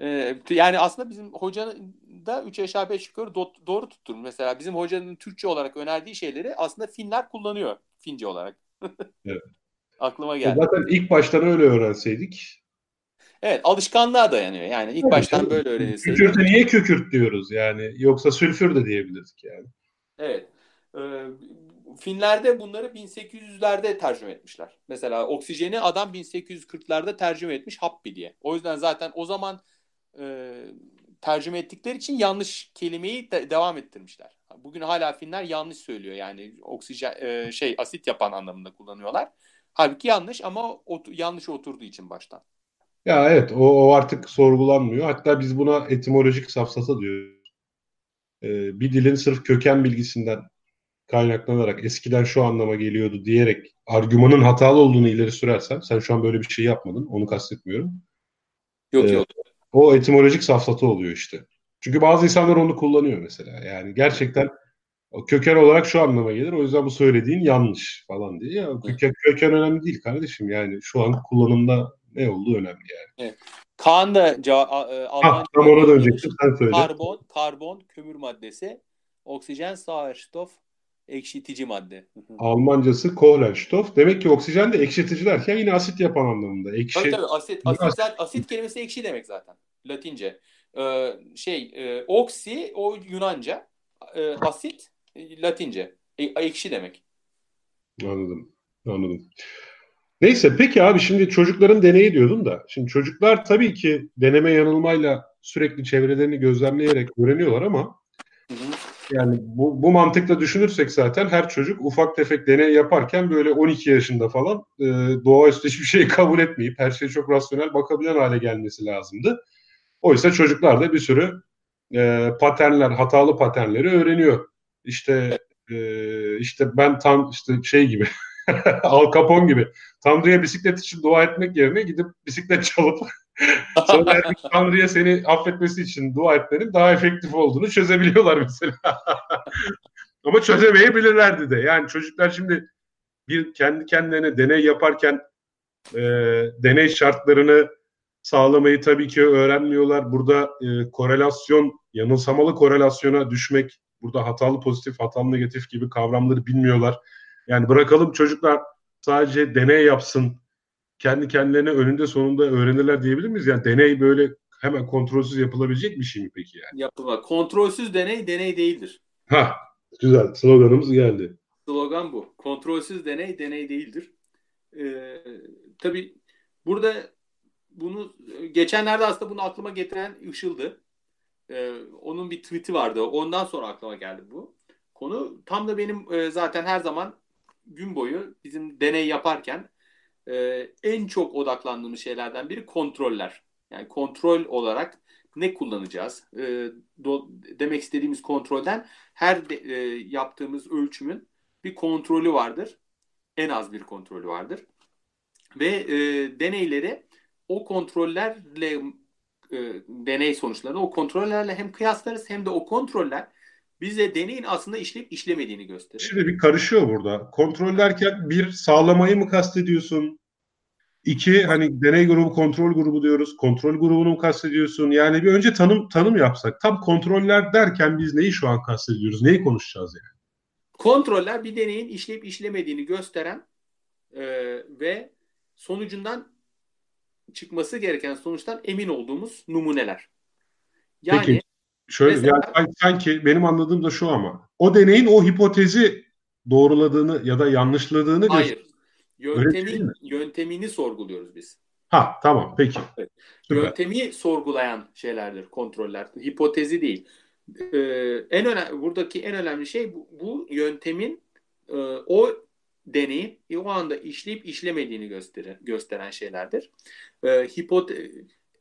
Ee, yani aslında bizim hocanın da 3 aşağı 5 yukarı do- doğru tuttur. Mesela bizim hocanın Türkçe olarak önerdiği şeyleri aslında Finler kullanıyor Fince olarak. [laughs] evet. Aklıma geldi. Zaten ilk baştan öyle öğrenseydik. Evet alışkanlığa dayanıyor. Yani ilk evet, baştan böyle öğrenilseydik. Kükürtü niye kükürt diyoruz yani. Yoksa sülfür de diyebilirdik yani. Evet. Ee, Finlerde bunları 1800'lerde tercüme etmişler. Mesela oksijeni adam 1840'larda tercüme etmiş happi diye. O yüzden zaten o zaman e, tercüme ettikleri için yanlış kelimeyi de, devam ettirmişler. Bugün hala Finler yanlış söylüyor. Yani oksijen e, şey asit yapan anlamında kullanıyorlar. Halbuki yanlış ama ot, yanlış oturduğu için baştan. Ya evet o, o artık sorgulanmıyor. Hatta biz buna etimolojik safsata diyoruz. Ee, bir dilin sırf köken bilgisinden kaynaklanarak eskiden şu anlama geliyordu diyerek argümanın hatalı olduğunu ileri sürersen sen şu an böyle bir şey yapmadın. Onu kastetmiyorum. Yok ee, yok. O etimolojik safsatı oluyor işte. Çünkü bazı insanlar onu kullanıyor mesela. Yani gerçekten O köken olarak şu anlama gelir. O yüzden bu söylediğin yanlış falan diye. Ya, köken, köken önemli değil kardeşim. Yani şu an kullanımda ne olduğu önemli yani. Evet. Kaan da ca- e, ha, tam ona dönecektim. Sen söyle. Karbon, karbon kömür maddesi, oksijen Sauerstoff ekşitici madde. Almancası Kohlenstoff. Demek ki oksijen de ekşitici derken yine asit yapan anlamında. Ekşi. Tabii tabii asit, asit, asit, asit kelimesi ekşi demek zaten. Latince. Ee, şey, e, oksi o Yunanca. E, asit Latince. E, ekşi demek. Anladım. Anladım. Neyse peki abi şimdi çocukların deneyi diyordun da. Şimdi çocuklar tabii ki deneme yanılmayla sürekli çevrelerini gözlemleyerek öğreniyorlar ama hı hı. Yani bu, bu mantıkla düşünürsek zaten her çocuk ufak tefek deney yaparken böyle 12 yaşında falan e, doğaüstü hiçbir şeyi [laughs] kabul etmeyip her şeye çok rasyonel bakabilen hale gelmesi lazımdı. Oysa çocuklar da bir sürü e, paternler, hatalı paternleri öğreniyor. İşte e, işte ben tam işte şey gibi [laughs] Al Capone gibi. Tanrı'ya bisiklet için dua etmek yerine gidip bisiklet çalıp [laughs] sonra Tanrı'ya seni affetmesi için dua etmenin daha efektif olduğunu çözebiliyorlar mesela. [laughs] Ama çözemeyebilirlerdi de. Yani çocuklar şimdi bir kendi kendilerine deney yaparken e, deney şartlarını sağlamayı tabii ki öğrenmiyorlar. Burada e, korelasyon, yanılsamalı korelasyona düşmek, burada hatalı pozitif, hatalı negatif gibi kavramları bilmiyorlar. Yani bırakalım çocuklar sadece deney yapsın, kendi kendilerine önünde sonunda öğrenirler diyebilir miyiz? Yani deney böyle hemen kontrolsüz yapılabilecek bir şey mi peki yani? Yapılma. Kontrolsüz deney deney değildir. Ha, güzel. Sloganımız geldi. Slogan bu. Kontrolsüz deney deney değildir. Ee, tabii burada bunu geçenlerde aslında bunu aklıma getiren Işıl'dı. Ee, onun bir tweet'i vardı. Ondan sonra aklıma geldi bu konu. Tam da benim e, zaten her zaman gün boyu bizim deney yaparken e, en çok odaklandığımız şeylerden biri kontroller. Yani kontrol olarak ne kullanacağız? E, do, demek istediğimiz kontrolden her de, e, yaptığımız ölçümün bir kontrolü vardır. En az bir kontrolü vardır. Ve e, deneyleri o kontrollerle e, deney sonuçlarını o kontrollerle hem kıyaslarız hem de o kontroller bize deneyin aslında işleyip işlemediğini gösterir. Şimdi bir karışıyor burada. Kontrol derken bir sağlamayı mı kastediyorsun? İki hani deney grubu kontrol grubu diyoruz. Kontrol grubunu mu kastediyorsun? Yani bir önce tanım tanım yapsak. Tam kontroller derken biz neyi şu an kastediyoruz? Neyi konuşacağız yani? Kontroller bir deneyin işleyip işlemediğini gösteren e, ve sonucundan çıkması gereken sonuçtan emin olduğumuz numuneler. Yani Peki Şöyle Mesela, yani sanki benim anladığım da şu ama o deneyin o hipotezi doğruladığını ya da yanlışladığını Hayır. Yöntemin, yöntemini sorguluyoruz biz. Ha tamam peki. Evet. Yöntemi sorgulayan şeylerdir kontroller. Hipotezi değil. Ee, en önemli buradaki en önemli şey bu, bu yöntemin e, o deneyi o anda işleyip işlemediğini gösteren, gösteren şeylerdir. Ee, hipote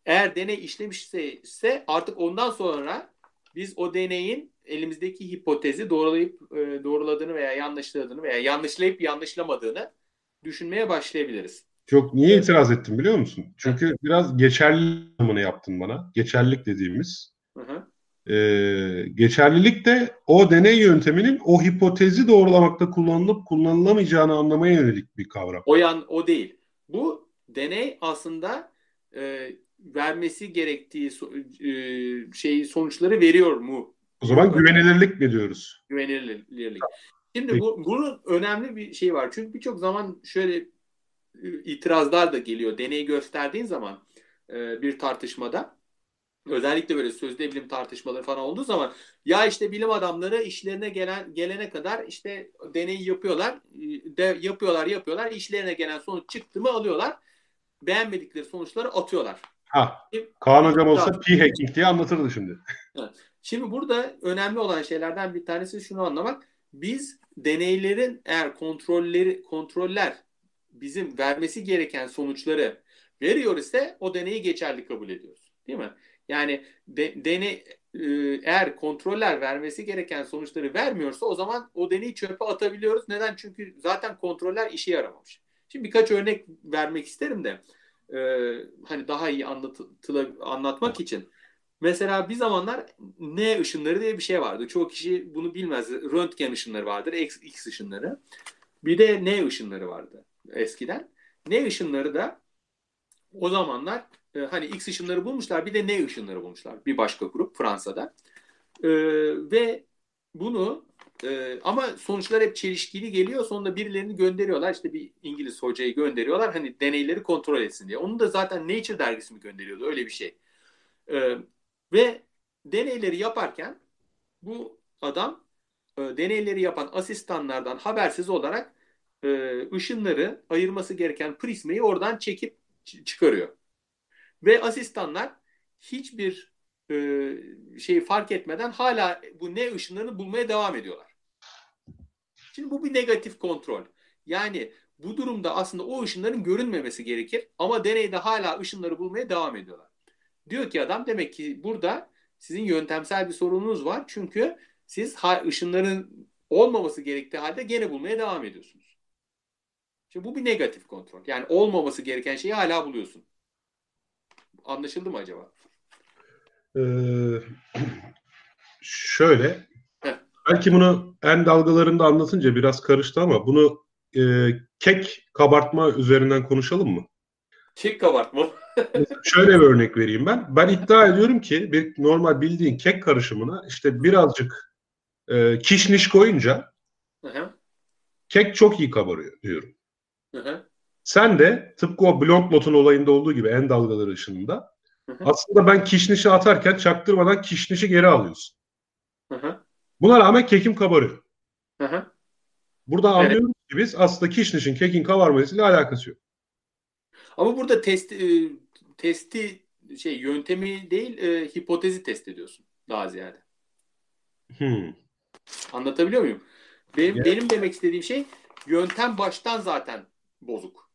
eğer deney işlemişse artık ondan sonra biz o deneyin elimizdeki hipotezi doğrulayıp e, doğruladığını veya yanlışladığını veya yanlışlayıp yanlışlamadığını düşünmeye başlayabiliriz. Çok niye itiraz ettim biliyor musun? Çünkü hı. biraz geçerli anlamını yaptın bana. Geçerlilik dediğimiz. Hı hı. Ee, geçerlilik de o deney yönteminin o hipotezi doğrulamakta kullanılıp kullanılamayacağını anlamaya yönelik bir kavram. O yan o değil. Bu deney aslında e, vermesi gerektiği e, şey sonuçları veriyor mu? O zaman güvenilirlik mi diyoruz? Güvenilirlik. Şimdi bu, bunun önemli bir şey var. Çünkü birçok zaman şöyle e, itirazlar da geliyor. Deneyi gösterdiğin zaman e, bir tartışmada özellikle böyle sözde bilim tartışmaları falan olduğu zaman ya işte bilim adamları işlerine gelen gelene kadar işte deneyi yapıyorlar de yapıyorlar yapıyorlar işlerine gelen sonuç çıktı mı alıyorlar beğenmedikleri sonuçları atıyorlar. Ha, Kaan Hocam olsa pi hacking diye anlatırdı şimdi. [laughs] Şimdi burada önemli olan şeylerden bir tanesi şunu anlamak. Biz deneylerin eğer kontrolleri kontroller bizim vermesi gereken sonuçları veriyor ise o deneyi geçerli kabul ediyoruz. Değil mi? Yani de, deney e, eğer kontroller vermesi gereken sonuçları vermiyorsa o zaman o deneyi çöpe atabiliyoruz. Neden? Çünkü zaten kontroller işe yaramamış. Şimdi birkaç örnek vermek isterim de e, hani daha iyi anlatıla, anlatmak için Mesela bir zamanlar N ışınları diye bir şey vardı. Çoğu kişi bunu bilmez. Röntgen ışınları vardır, X, X ışınları. Bir de N ışınları vardı eskiden. N ışınları da o zamanlar e, hani X ışınları bulmuşlar bir de N ışınları bulmuşlar. Bir başka grup Fransa'da. E, ve bunu e, ama sonuçlar hep çelişkili geliyor. Sonunda birilerini gönderiyorlar. İşte bir İngiliz hocayı gönderiyorlar. Hani deneyleri kontrol etsin diye. Onu da zaten Nature dergisi mi gönderiyordu? Öyle bir şey. E, ve deneyleri yaparken bu adam e, deneyleri yapan asistanlardan habersiz olarak e, ışınları ayırması gereken prismayı oradan çekip çıkarıyor. Ve asistanlar hiçbir e, şeyi fark etmeden hala bu ne ışınlarını bulmaya devam ediyorlar. Şimdi bu bir negatif kontrol. Yani bu durumda aslında o ışınların görünmemesi gerekir ama deneyde hala ışınları bulmaya devam ediyorlar. Diyor ki adam demek ki burada sizin yöntemsel bir sorununuz var. Çünkü siz ışınların olmaması gerektiği halde gene bulmaya devam ediyorsunuz. Şimdi bu bir negatif kontrol. Yani olmaması gereken şeyi hala buluyorsun. Anlaşıldı mı acaba? Ee, [clears throat] şöyle. Belki bunu en dalgalarında anlatınca biraz karıştı ama bunu e, kek kabartma üzerinden konuşalım mı? Kek kabartma. [laughs] Şöyle bir örnek vereyim ben. Ben iddia ediyorum ki bir normal bildiğin kek karışımına işte birazcık e, kişniş koyunca Hı-hı. kek çok iyi kabarıyor diyorum. Hı-hı. Sen de tıpkı o blond notun olayında olduğu gibi en dalgaları ışığında Hı-hı. aslında ben kişnişi atarken çaktırmadan kişnişi geri alıyorsun. Hı-hı. Buna rağmen kekim kabarıyor. Hı-hı. Burada evet. anlıyoruz ki biz aslında kişnişin kekin kabarmasıyla alakası yok. Ama burada test e, testi şey yöntemi değil e, hipotezi test ediyorsun daha ziyade. Hmm. Anlatabiliyor muyum? Benim, yeah. benim demek istediğim şey yöntem baştan zaten bozuk.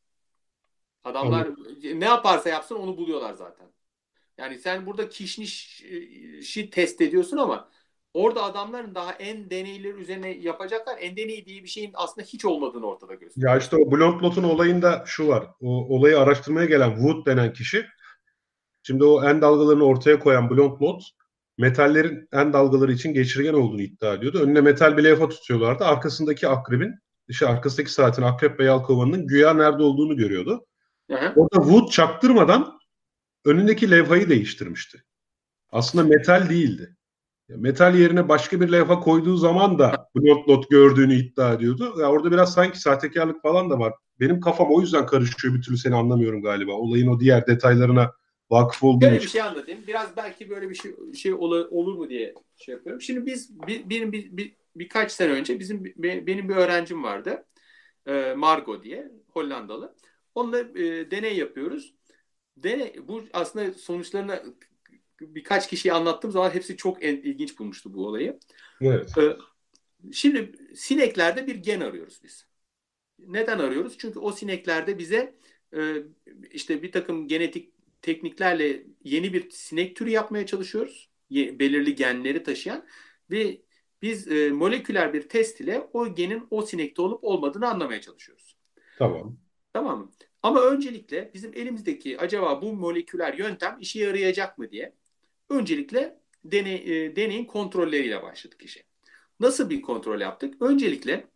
Adamlar Anladım. ne yaparsa yapsın onu buluyorlar zaten. Yani sen burada kişnişi test ediyorsun ama orada adamların daha en deneyler üzerine yapacaklar. En deney diye bir şeyin aslında hiç olmadığını ortada gösteriyor. Ya işte o blond plotun olayında şu var. O olayı araştırmaya gelen Wood denen kişi Şimdi o en dalgalarını ortaya koyan blond lot metallerin en dalgaları için geçirgen olduğunu iddia ediyordu. Önüne metal bir levha tutuyorlardı. Arkasındaki akrebin, işte arkasındaki saatin akrep ve yalkovanın güya nerede olduğunu görüyordu. Hı hı. Orada Wood çaktırmadan önündeki levhayı değiştirmişti. Aslında metal değildi. Metal yerine başka bir levha koyduğu zaman da blond lot gördüğünü iddia ediyordu. Ya orada biraz sanki sahtekarlık falan da var. Benim kafam o yüzden karışıyor bir türlü seni anlamıyorum galiba. Olayın o diğer detaylarına vakıf olduğum Böyle bir şey anlatayım. Biraz belki böyle bir şey, şey olur, olur mu diye şey yapıyorum. Şimdi biz bir, benim bir, bir, birkaç sene önce bizim benim bir öğrencim vardı. E, Margo diye Hollandalı. Onunla e, deney yapıyoruz. Deney bu aslında sonuçlarını birkaç kişiye anlattığım zaman hepsi çok en, ilginç bulmuştu bu olayı. Evet. E, şimdi sineklerde bir gen arıyoruz biz. Neden arıyoruz? Çünkü o sineklerde bize e, işte bir takım genetik tekniklerle yeni bir sinek türü yapmaya çalışıyoruz. Belirli genleri taşıyan ve biz e, moleküler bir test ile o genin o sinekte olup olmadığını anlamaya çalışıyoruz. Tamam. Tamam mı? Ama öncelikle bizim elimizdeki acaba bu moleküler yöntem işe yarayacak mı diye öncelikle deney, e, deneyin kontrolleriyle başladık işe. Nasıl bir kontrol yaptık? Öncelikle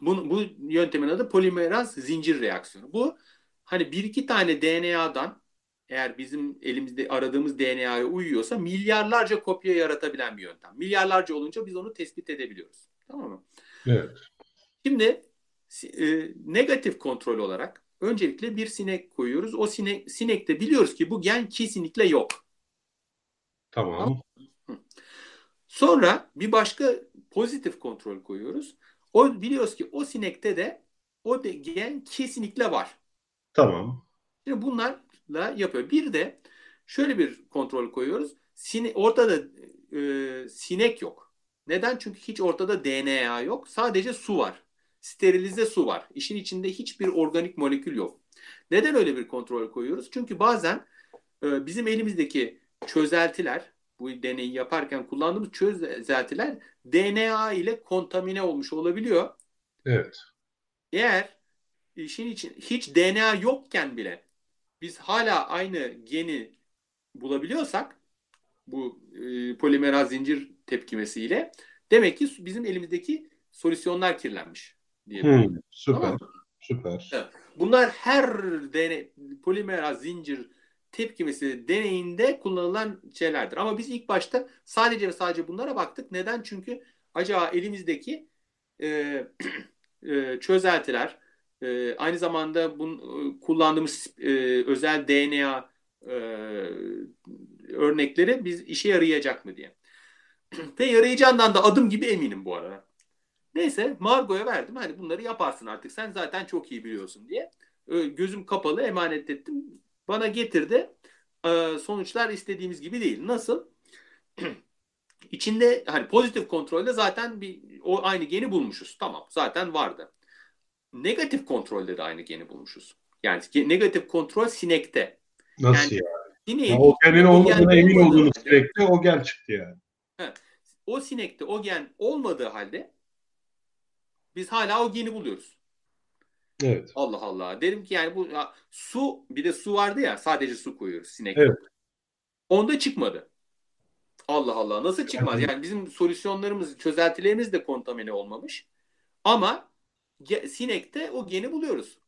bu, bu yöntemin adı polimeraz zincir reaksiyonu. Bu hani bir iki tane DNA'dan eğer bizim elimizde aradığımız DNA'ya uyuyorsa milyarlarca kopya yaratabilen bir yöntem. Milyarlarca olunca biz onu tespit edebiliyoruz. Tamam mı? Evet. Şimdi e, negatif kontrol olarak öncelikle bir sinek koyuyoruz. O sinek, sinekte biliyoruz ki bu gen kesinlikle yok. Tamam. Sonra bir başka pozitif kontrol koyuyoruz. O biliyoruz ki o sinekte de o gen kesinlikle var. Tamam. Şimdi bunlar yapıyor. Bir de şöyle bir kontrol koyuyoruz. Sine, ortada e, sinek yok. Neden? Çünkü hiç ortada DNA yok. Sadece su var. Sterilize su var. İşin içinde hiçbir organik molekül yok. Neden öyle bir kontrol koyuyoruz? Çünkü bazen e, bizim elimizdeki çözeltiler, bu deneyi yaparken kullandığımız çözeltiler DNA ile kontamine olmuş olabiliyor. Evet. Eğer işin için hiç DNA yokken bile biz hala aynı geni bulabiliyorsak bu e, polimeraz zincir tepkimesiyle. Demek ki bizim elimizdeki solüsyonlar kirlenmiş diye. Hmm, süper. Tamam Süper. Evet. Bunlar her dene, polimeraz zincir tepkimesi deneyinde kullanılan şeylerdir. Ama biz ilk başta sadece ve sadece bunlara baktık. Neden? Çünkü acaba elimizdeki e, [clears throat] e, çözeltiler e, aynı zamanda bun, e, kullandığımız e, özel DNA e, örnekleri biz işe yarayacak mı diye. [clears throat] Ve yarayacağından da adım gibi eminim bu arada. Neyse Margo'ya verdim. Hani bunları yaparsın artık. Sen zaten çok iyi biliyorsun diye. Gözüm kapalı emanet ettim. Bana getirdi. Sonuçlar istediğimiz gibi değil. Nasıl? [clears throat] İçinde hani pozitif kontrolde zaten bir o aynı geni bulmuşuz. Tamam. Zaten vardı. Negatif kontrolde de aynı geni bulmuşuz. Yani negatif kontrol sinekte. Nasıl yani? yani? ya o genin olmadığına emin olduğunuz sinekte o gen çıktı yani. He. O sinekte o gen olmadığı halde biz hala o geni buluyoruz. Evet. Allah Allah. Derim ki yani bu ya, su bir de su vardı ya sadece su koyuyoruz sinek. Evet. Onda çıkmadı. Allah Allah. Nasıl çıkmaz? Yani bizim solüsyonlarımız, çözeltilerimiz de kontamine olmamış. Ama sinekte o geni buluyoruz.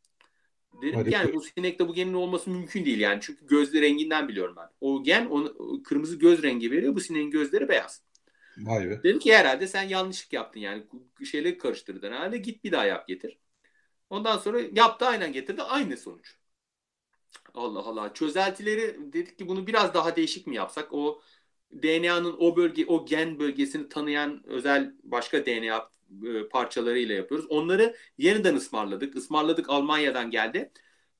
Dedim Hadi yani bu sinekte bu genin olması mümkün değil yani. Çünkü gözleri renginden biliyorum ben. O gen onu, kırmızı göz rengi veriyor. Bu sineğin gözleri beyaz. Vay be. Dedim ki herhalde sen yanlışlık yaptın yani şeyleri karıştırdın herhalde git bir daha yap getir. Ondan sonra yaptı aynen getirdi aynı sonuç. Allah Allah çözeltileri dedik ki bunu biraz daha değişik mi yapsak o DNA'nın o bölge o gen bölgesini tanıyan özel başka DNA e, parçalarıyla yapıyoruz. Onları yeniden ısmarladık. Ismarladık Almanya'dan geldi.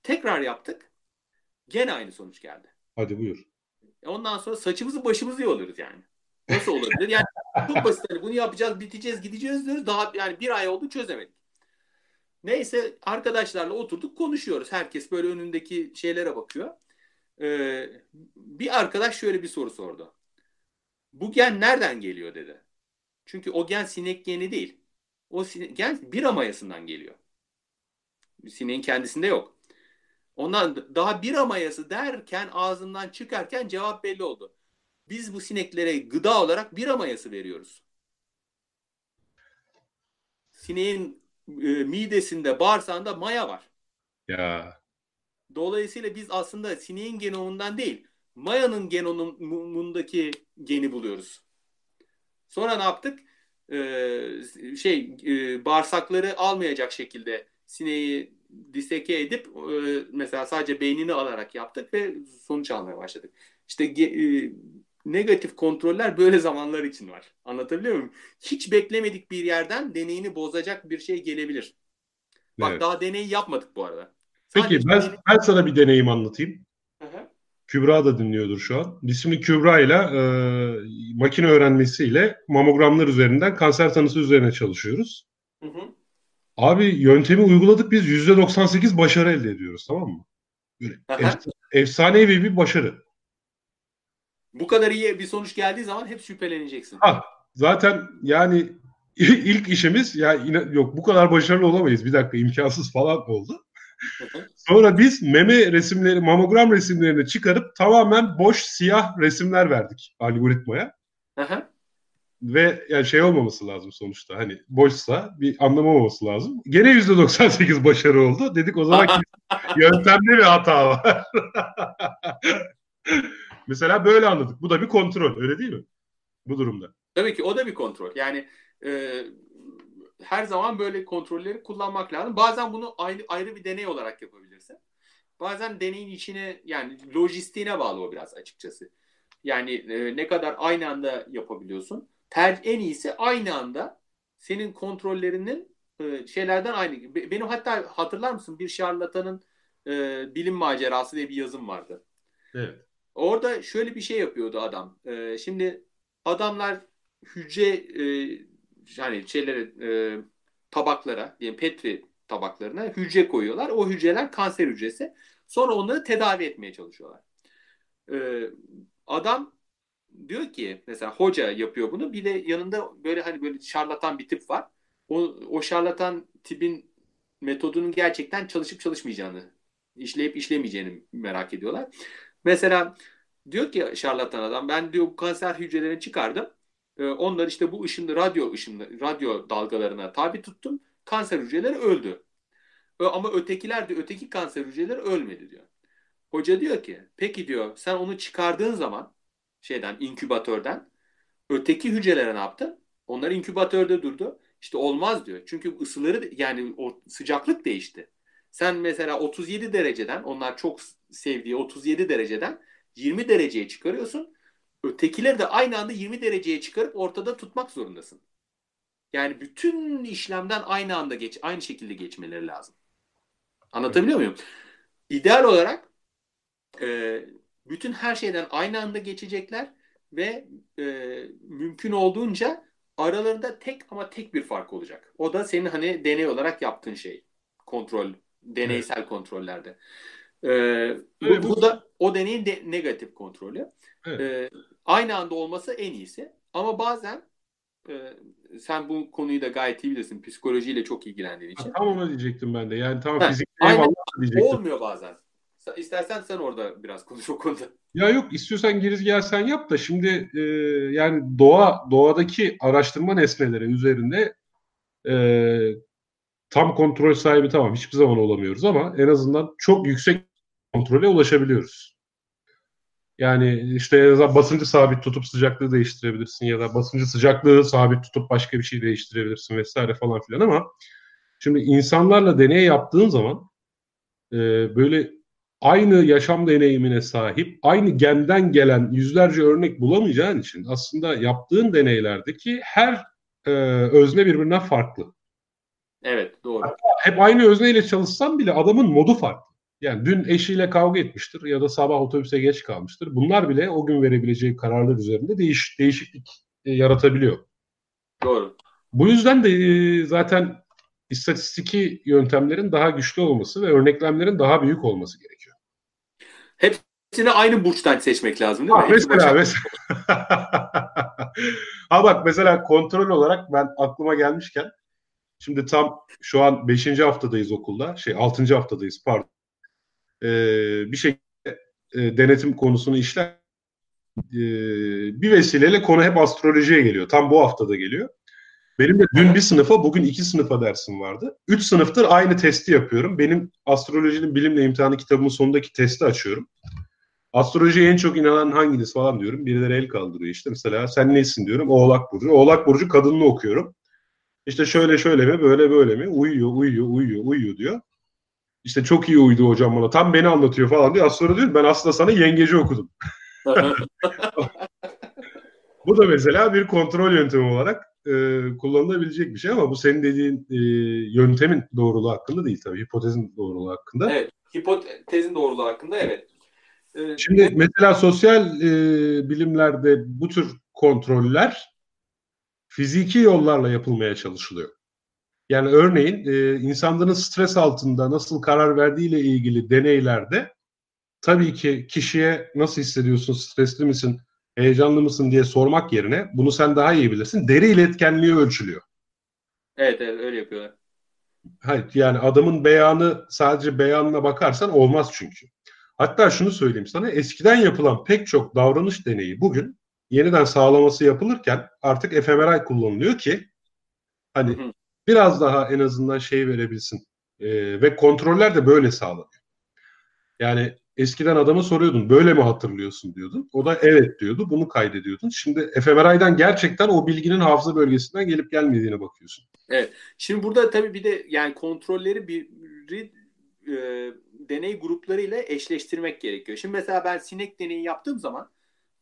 Tekrar yaptık. Gene aynı sonuç geldi. Hadi buyur. Ondan sonra saçımızı başımızı yoluruz yani. Nasıl olabilir? Yani çok basit. Hani bunu yapacağız, biteceğiz, gideceğiz diyoruz. Daha yani bir ay oldu çözemedik. Neyse arkadaşlarla oturduk konuşuyoruz. Herkes böyle önündeki şeylere bakıyor. Ee, bir arkadaş şöyle bir soru sordu. Bu gen nereden geliyor dedi. Çünkü o gen sinek geni değil. O sinek, gen bira mayasından geliyor. Sineğin kendisinde yok. Ondan daha bira mayası derken ağzından çıkarken cevap belli oldu. Biz bu sineklere gıda olarak bira mayası veriyoruz. Sineğin e, midesinde, bağırsağında maya var. Ya. Dolayısıyla biz aslında sineğin genomundan değil, mayanın genomundaki geni buluyoruz. Sonra ne yaptık? Ee, şey e, bağırsakları almayacak şekilde sineği diseke edip e, mesela sadece beynini alarak yaptık ve sonuç almaya başladık. İşte e, negatif kontroller böyle zamanlar için var. Anlatabiliyor muyum? Hiç beklemedik bir yerden deneyini bozacak bir şey gelebilir. Bak evet. daha deneyi yapmadık bu arada. Sadece Peki ben, deney... ben sana bir deneyim anlatayım. Hı-hı. Kübra da dinliyordur şu an. Biz şimdi Kübra ile e, makine öğrenmesiyle mamogramlar üzerinden kanser tanısı üzerine çalışıyoruz. Hı hı. Abi yöntemi uyguladık biz %98 başarı elde ediyoruz tamam mı? Böyle efs- efsanevi bir başarı. Bu kadar iyi bir sonuç geldiği zaman hep şüpheleneceksin. Ha, zaten yani [laughs] ilk işimiz ya yine yok bu kadar başarılı olamayız. Bir dakika imkansız falan oldu. Sonra biz meme resimleri, mamogram resimlerini çıkarıp tamamen boş siyah resimler verdik algoritmaya. Ve yani şey olmaması lazım sonuçta. Hani boşsa bir anlamı olması lazım. Gene %98 başarı oldu. Dedik o zaman [laughs] yöntemde bir hata var. [laughs] Mesela böyle anladık. Bu da bir kontrol öyle değil mi? Bu durumda. Tabii ki o da bir kontrol. Yani e, her zaman böyle kontrolleri kullanmak lazım. Bazen bunu ayrı, ayrı bir deney olarak yapabilirsin. Bazen deneyin içine yani lojistiğine bağlı o biraz açıkçası. Yani e, ne kadar aynı anda yapabiliyorsun. Ter, en iyisi aynı anda senin kontrollerinin e, şeylerden aynı. Benim hatta hatırlar mısın bir şarlatanın e, bilim macerası diye bir yazım vardı. Evet. Orada şöyle bir şey yapıyordu adam. E, şimdi adamlar hücre e, yani şeylere e, tabaklara diyelim petri tabaklarına hücre koyuyorlar. O hücreler kanser hücresi. Sonra onları tedavi etmeye çalışıyorlar. E, adam diyor ki mesela hoca yapıyor bunu. Bir de yanında böyle hani böyle şarlatan bir tip var. O, o şarlatan tipin metodunun gerçekten çalışıp çalışmayacağını, işleyip işlemeyeceğini merak ediyorlar. Mesela Diyor ki şarlatan adam ben diyor kanser hücrelerini çıkardım. Ee, onlar işte bu ışınlı radyo ışınlı radyo dalgalarına tabi tuttum. Kanser hücreleri öldü. Ama ötekiler de öteki kanser hücreleri ölmedi diyor. Hoca diyor ki peki diyor sen onu çıkardığın zaman şeyden inkübatörden öteki hücrelere ne yaptın? Onlar inkübatörde durdu. İşte olmaz diyor. Çünkü ısıları yani o sıcaklık değişti. Sen mesela 37 dereceden onlar çok sevdiği 37 dereceden 20 dereceye çıkarıyorsun. Ötekileri de aynı anda 20 dereceye çıkarıp ortada tutmak zorundasın. Yani bütün işlemden aynı anda geç, aynı şekilde geçmeleri lazım. Anlatabiliyor muyum? İdeal olarak e, bütün her şeyden aynı anda geçecekler ve e, mümkün olduğunca aralarında tek ama tek bir fark olacak. O da senin hani deney olarak yaptığın şey. Kontrol, deneysel evet. kontrollerde. Ee, evet, bu, bu da o deneyin de, negatif kontrolü. Evet. Ee, aynı anda olması en iyisi. Ama bazen e, sen bu konuyu da gayet iyi bilirsin. Psikolojiyle çok ilgilendiğin için. Ha, tam onu diyecektim ben de. Yani tamam fizik diyecektim. Olmuyor bazen. İstersen sen orada biraz konuş o konuda. Ya yok istiyorsan girizgah sen yap da şimdi e, yani doğa doğadaki araştırma nesneleri üzerinde e, tam kontrol sahibi tamam hiçbir zaman olamıyoruz ama en azından çok yüksek kontrole ulaşabiliyoruz. Yani işte en azından basıncı sabit tutup sıcaklığı değiştirebilirsin ya da basıncı sıcaklığı sabit tutup başka bir şey değiştirebilirsin vesaire falan filan ama şimdi insanlarla deney yaptığın zaman e, böyle aynı yaşam deneyimine sahip, aynı genden gelen yüzlerce örnek bulamayacağın için aslında yaptığın deneylerdeki her e, özne birbirinden farklı. Evet, doğru. Hatta hep aynı özneyle çalışsan bile adamın modu farklı. Yani dün eşiyle kavga etmiştir ya da sabah otobüse geç kalmıştır. Bunlar bile o gün verebileceği kararlar üzerinde değiş, değişiklik e, yaratabiliyor. Doğru. Bu yüzden de e, zaten istatistiki yöntemlerin daha güçlü olması ve örneklemlerin daha büyük olması gerekiyor. Hepsini aynı burçtan seçmek lazım değil mi? Ha, mesela mesela. [laughs] ha bak mesela kontrol olarak ben aklıma gelmişken şimdi tam şu an 5. haftadayız okulda. Şey 6. haftadayız pardon. Ee, bir şekilde e, denetim konusunu işler. Ee, bir vesileyle konu hep astrolojiye geliyor. Tam bu haftada geliyor. Benim de dün bir sınıfa, bugün iki sınıfa dersim vardı. Üç sınıftır aynı testi yapıyorum. Benim astrolojinin bilimle imtihanı kitabımın sonundaki testi açıyorum. Astrolojiye en çok inanan hanginiz falan diyorum. Birileri el kaldırıyor işte. Mesela sen nesin diyorum. Oğlak Burcu. Oğlak Burcu kadınını okuyorum. İşte şöyle şöyle mi, böyle böyle mi? Uyuyor, uyuyor, uyuyor, uyuyor diyor. İşte çok iyi uyudu hocam bana. Tam beni anlatıyor falan diyor. Az sonra diyor ben aslında sana yengeci okudum. [laughs] Bu da mesela bir kontrol yöntemi olarak e, kullanılabilecek bir şey ama bu senin dediğin e, yöntemin doğruluğu hakkında değil tabii. Hipotezin doğruluğu hakkında. Evet. Hipotezin doğruluğu hakkında evet. Ee, Şimdi mesela sosyal e, bilimlerde bu tür kontroller fiziki yollarla yapılmaya çalışılıyor. Yani örneğin e, insanların stres altında nasıl karar verdiğiyle ilgili deneylerde tabii ki kişiye nasıl hissediyorsun, stresli misin, heyecanlı mısın diye sormak yerine bunu sen daha iyi bilirsin. Deri iletkenliği ölçülüyor. Evet, evet öyle yapıyorlar. Hayır yani adamın beyanı sadece beyanına bakarsan olmaz çünkü. Hatta şunu söyleyeyim sana eskiden yapılan pek çok davranış deneyi bugün yeniden sağlaması yapılırken artık efemeral kullanılıyor ki hani hı biraz daha en azından şey verebilsin ee, ve kontroller de böyle sağlanıyor. Yani eskiden adamı soruyordun böyle mi hatırlıyorsun diyordun. O da evet diyordu. Bunu kaydediyordun. Şimdi fMRI'den gerçekten o bilginin hafıza bölgesinden gelip gelmediğine bakıyorsun. Evet. Şimdi burada tabii bir de yani kontrolleri bir, bir e, deney grupları ile eşleştirmek gerekiyor. Şimdi mesela ben sinek deneyi yaptığım zaman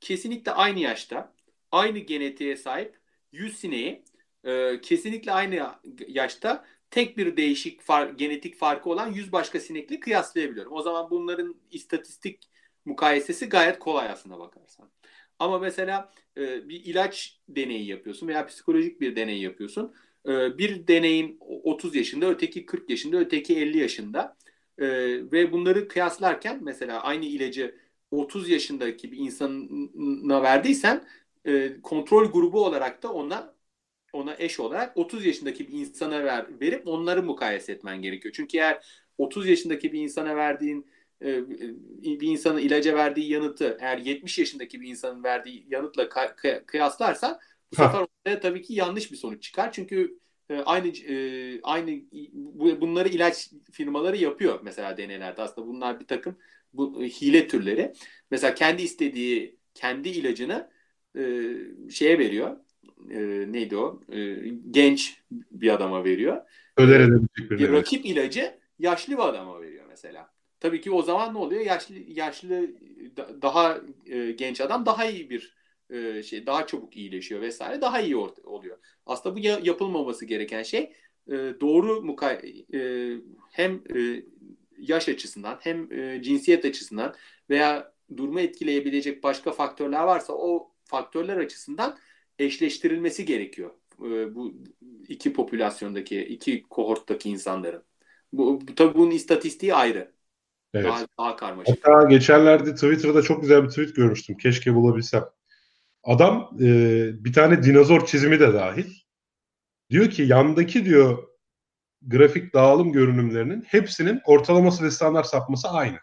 kesinlikle aynı yaşta, aynı genetiğe sahip 100 sineği e, kesinlikle aynı yaşta tek bir değişik far, genetik farkı olan 100 başka sinekle kıyaslayabiliyorum. O zaman bunların istatistik mukayesesi gayet kolay aslında bakarsan. Ama mesela e, bir ilaç deneyi yapıyorsun veya psikolojik bir deney yapıyorsun. E, bir deneyin 30 yaşında, öteki 40 yaşında, öteki 50 yaşında. E, ve bunları kıyaslarken mesela aynı ilacı 30 yaşındaki bir insana verdiysen e, kontrol grubu olarak da ona ona eş olarak 30 yaşındaki bir insana ver, verip onları mukayese etmen gerekiyor. Çünkü eğer 30 yaşındaki bir insana verdiğin e, bir insanın ilaca verdiği yanıtı eğer 70 yaşındaki bir insanın verdiği yanıtla kıyaslarsan bu sefer ortaya tabii ki yanlış bir sonuç çıkar. Çünkü e, aynı e, aynı bunları ilaç firmaları yapıyor mesela deneylerde. Aslında bunlar bir takım bu hile türleri. Mesela kendi istediği kendi ilacını şeye veriyor. Neydi o? Genç bir adama veriyor. Öder edebilecek bir rakip ilacı yaşlı bir adama veriyor mesela. Tabii ki o zaman ne oluyor? Yaşlı yaşlı daha e, genç adam daha iyi bir e, şey daha çabuk iyileşiyor vesaire daha iyi oluyor. Aslında bu ya, yapılmaması gereken şey e, doğru mukay e, hem e, yaş açısından hem e, cinsiyet açısından veya durumu etkileyebilecek başka faktörler varsa o faktörler açısından eşleştirilmesi gerekiyor. E, bu iki popülasyondaki, iki kohorttaki insanların. Bu, bu tabii bunun istatistiği ayrı. Evet. Daha, daha karmaşık. Hatta geçenlerde Twitter'da çok güzel bir tweet görmüştüm. Keşke bulabilsem. Adam e, bir tane dinozor çizimi de dahil. Diyor ki yandaki diyor grafik dağılım görünümlerinin hepsinin ortalaması ve standart sapması aynı.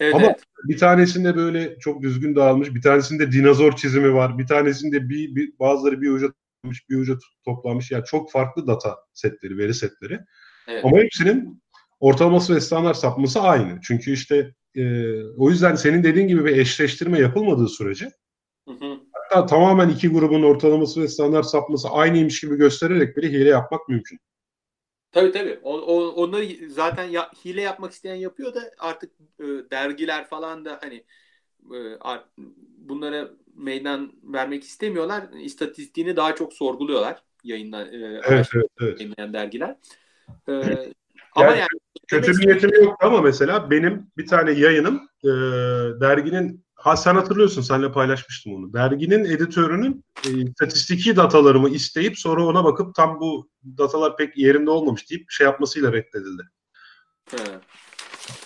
Evet, Ama bir tanesinde böyle çok düzgün dağılmış, bir tanesinde dinozor çizimi var, bir tanesinde bir, bir bazıları bir uca toplanmış, bir uca toplanmış. Yani çok farklı data setleri, veri setleri. Evet. Ama hepsinin ortalaması ve standart sapması aynı. Çünkü işte e, o yüzden senin dediğin gibi bir eşleştirme yapılmadığı sürece hı hı. hatta tamamen iki grubun ortalaması ve standart sapması aynıymış gibi göstererek bile hile yapmak mümkün. Tabii tabii. O, o, onları zaten ya, hile yapmak isteyen yapıyor da artık e, dergiler falan da hani e, art, bunlara meydan vermek istemiyorlar. İstatistiğini daha çok sorguluyorlar yayınlar e, evet, evet, evet. yayınlayan dergiler. E, ama yani kötü niyetim yoktu ama mesela benim bir tane yayınım e, derginin ha sen hatırlıyorsun senle paylaşmıştım onu. Derginin editörünün e, statistiki datalarımı isteyip sonra ona bakıp tam bu datalar pek yerinde olmamış deyip şey yapmasıyla reddedildi. He.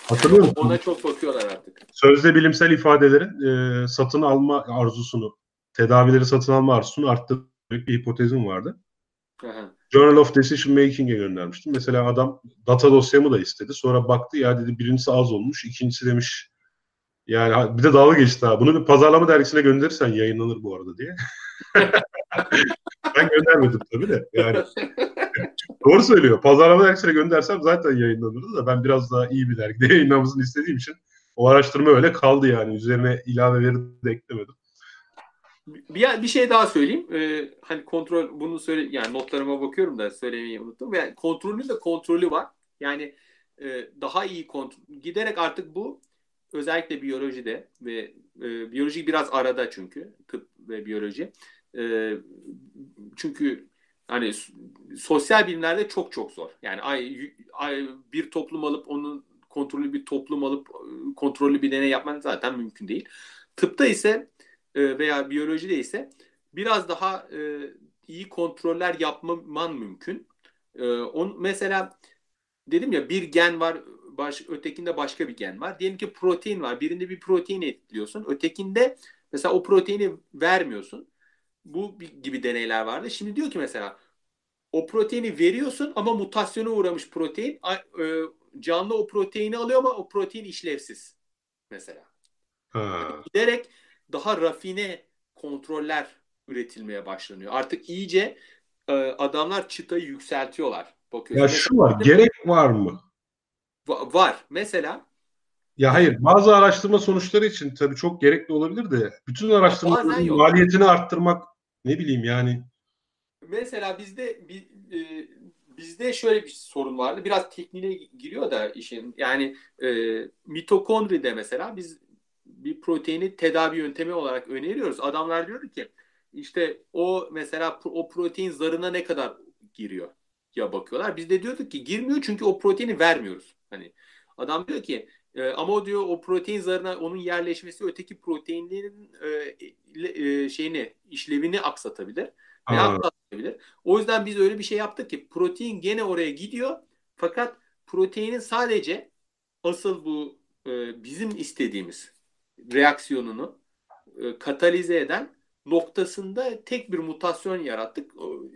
Hatırlıyor musun? Ona çok bakıyorlar artık. Sözde bilimsel ifadelerin e, satın alma arzusunu, tedavileri satın alma arzusunu arttırdığı bir hipotezim vardı. Aha. Journal of Decision Making'e göndermiştim. Mesela adam data dosyamı da istedi. Sonra baktı ya dedi birincisi az olmuş. ikincisi demiş yani bir de dalga geçti ha. Bunu bir pazarlama dergisine gönderirsen yayınlanır bu arada diye. [laughs] ben göndermedim tabii de. Yani doğru söylüyor. Pazarlama dergisine göndersem zaten yayınlanırdı da ben biraz daha iyi bir dergide [laughs] yayınlamamızı istediğim için o araştırma öyle kaldı yani. Üzerine ilave veri de eklemedim. Bir, bir şey daha söyleyeyim. Ee, hani kontrol bunu söyle yani notlarıma bakıyorum da söylemeyi unuttum. Yani kontrolün de kontrolü var. Yani e, daha iyi kontrol giderek artık bu özellikle biyolojide ve e, biyoloji biraz arada çünkü tıp ve biyoloji. E, çünkü hani sosyal bilimlerde çok çok zor. Yani ay, ay, bir toplum alıp onun kontrollü bir toplum alıp kontrollü bir deney yapmak zaten mümkün değil. Tıpta ise e, veya biyolojide ise biraz daha e, iyi kontroller yapman mümkün. E, on, mesela dedim ya bir gen var baş, ötekinde başka bir gen var. Diyelim ki protein var. Birinde bir protein etkiliyorsun. Ötekinde mesela o proteini vermiyorsun. Bu gibi deneyler vardı. Şimdi diyor ki mesela o proteini veriyorsun ama mutasyona uğramış protein canlı o proteini alıyor ama o protein işlevsiz mesela. Ha. giderek daha rafine kontroller üretilmeye başlanıyor. Artık iyice e, adamlar çıtayı yükseltiyorlar. Bakıyorsun. Ya şu var, gerek var mı? Va- var. Mesela ya hayır bazı araştırma sonuçları için tabii çok gerekli olabilir de bütün araştırmaların maliyetini arttırmak ne bileyim yani. Mesela bizde bir, e, bizde şöyle bir sorun vardı. Biraz tekniğine giriyor da işin. Yani e, mitokondride mesela biz bir proteini tedavi yöntemi olarak öneriyoruz. Adamlar diyor ki işte o mesela o protein zarına ne kadar giriyor ya bakıyorlar. Biz de diyorduk ki girmiyor çünkü o proteini vermiyoruz. Hani adam diyor ki e, ama o diyor o protein zarına onun yerleşmesi öteki proteinlerin e, e, şeyini işlevini aksatabilir. Ve aksatabilir. O yüzden biz öyle bir şey yaptık ki protein gene oraya gidiyor fakat proteinin sadece asıl bu e, bizim istediğimiz reaksiyonunu e, katalize eden noktasında tek bir mutasyon yarattık.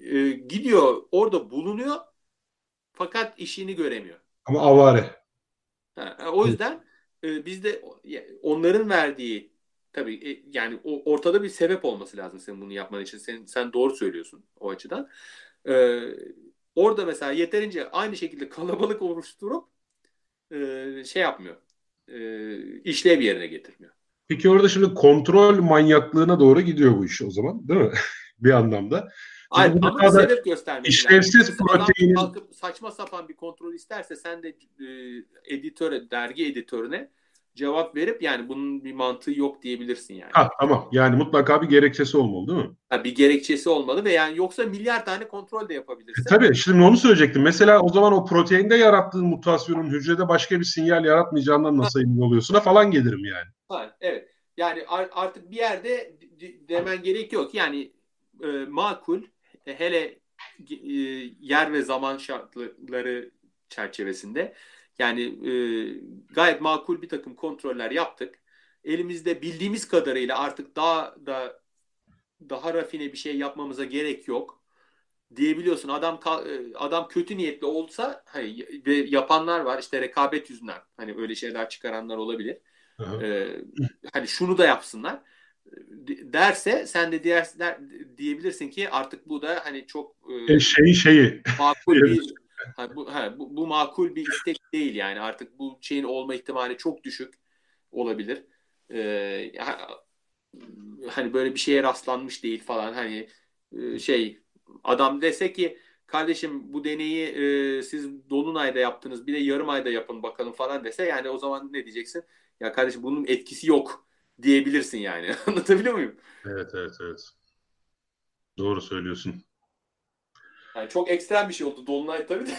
E, gidiyor orada bulunuyor fakat işini göremiyor. Ama avare. Ha, o yüzden e, biz de onların verdiği tabii e, yani o, ortada bir sebep olması lazım senin bunu yapman için. Sen, sen doğru söylüyorsun o açıdan. E, orada mesela yeterince aynı şekilde [laughs] kalabalık oluşturup e, şey yapmıyor. E, işlev yerine getirmiyor. Peki orada şimdi kontrol manyaklığına doğru gidiyor bu iş o zaman değil mi? [laughs] bir anlamda. Hayır ama bir sebep göstermek İşlevsiz proteinin... Kalkıp saçma sapan bir kontrol isterse sen de e, editöre, dergi editörüne cevap verip yani bunun bir mantığı yok diyebilirsin yani. Ha, tamam yani mutlaka bir gerekçesi olmalı değil mi? Ha, bir gerekçesi olmalı ve yani yoksa milyar tane kontrol de yapabilirsin. E, tabii şimdi onu söyleyecektim. Mesela o zaman o proteinde yarattığın mutasyonun hücrede başka bir sinyal yaratmayacağından nasıl emin oluyorsun falan gelirim yani. Ha, evet. Yani artık bir yerde demen gerek yok. Yani e, makul hele e, yer ve zaman şartları çerçevesinde yani e, gayet makul bir takım kontroller yaptık. Elimizde bildiğimiz kadarıyla artık daha da daha rafine bir şey yapmamıza gerek yok diyebiliyorsun. Adam e, adam kötü niyetli olsa hani yapanlar var işte rekabet yüzünden hani öyle şeyler çıkaranlar olabilir. Ee, hani şunu da yapsınlar derse sen de diğer der, diyebilirsin ki artık bu da hani çok e, şeyi şeyi makul bir [laughs] ha, bu, ha, bu, bu makul bir istek değil yani artık bu şeyin olma ihtimali çok düşük olabilir. Ee, hani böyle bir şeye rastlanmış değil falan hani e, şey adam dese ki kardeşim bu deneyi e, siz dolunayda yaptınız bir de yarım ayda yapın bakalım falan dese yani o zaman ne diyeceksin? Ya kardeşim bunun etkisi yok diyebilirsin yani. [laughs] Anlatabiliyor muyum? Evet evet evet. Doğru söylüyorsun. Yani çok ekstrem bir şey oldu Dolunay tabii de.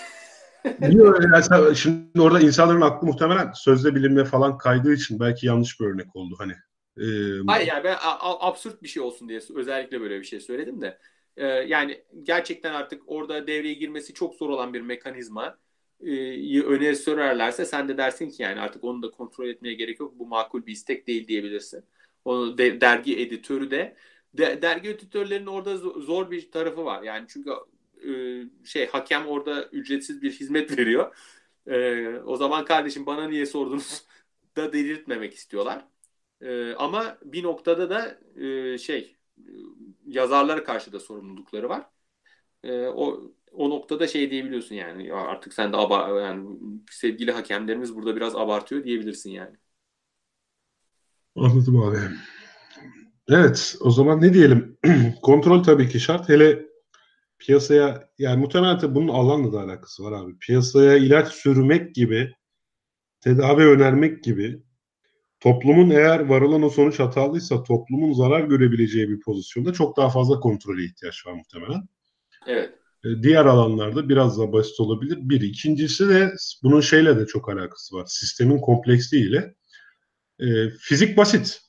[laughs] Yok, yani şimdi orada insanların aklı muhtemelen sözde bilimle falan kaydığı için belki yanlış bir örnek oldu hani. Ee, Hayır yani ben absürt bir şey olsun diye özellikle böyle bir şey söyledim de. Ee, yani gerçekten artık orada devreye girmesi çok zor olan bir mekanizma e, öneri sürerlerse sen de dersin ki yani artık onu da kontrol etmeye gerek yok. Bu makul bir istek değil diyebilirsin. Onu de, dergi editörü de, de dergi editörlerinin orada zor bir tarafı var. Yani çünkü e, şey hakem orada ücretsiz bir hizmet [laughs] veriyor. E, o zaman kardeşim bana niye sordunuz [laughs] da delirtmemek istiyorlar. E, ama bir noktada da e, şey yazarlara karşı da sorumlulukları var. E, o o noktada şey diyebiliyorsun yani ya artık sen de aba yani sevgili hakemlerimiz burada biraz abartıyor diyebilirsin yani. Anladım abi. Evet o zaman ne diyelim? [clears throat] Kontrol tabii ki şart. Hele piyasaya yani muhtemelen bunun alanla da alakası var abi. Piyasaya ilaç sürmek gibi tedavi önermek gibi toplumun eğer varılan o sonuç hatalıysa toplumun zarar görebileceği bir pozisyonda çok daha fazla kontrole ihtiyaç var muhtemelen. Evet. E, diğer alanlarda biraz daha basit olabilir. Bir. ikincisi de bunun şeyle de çok alakası var. Sistemin kompleksliğiyle. E, fizik basit.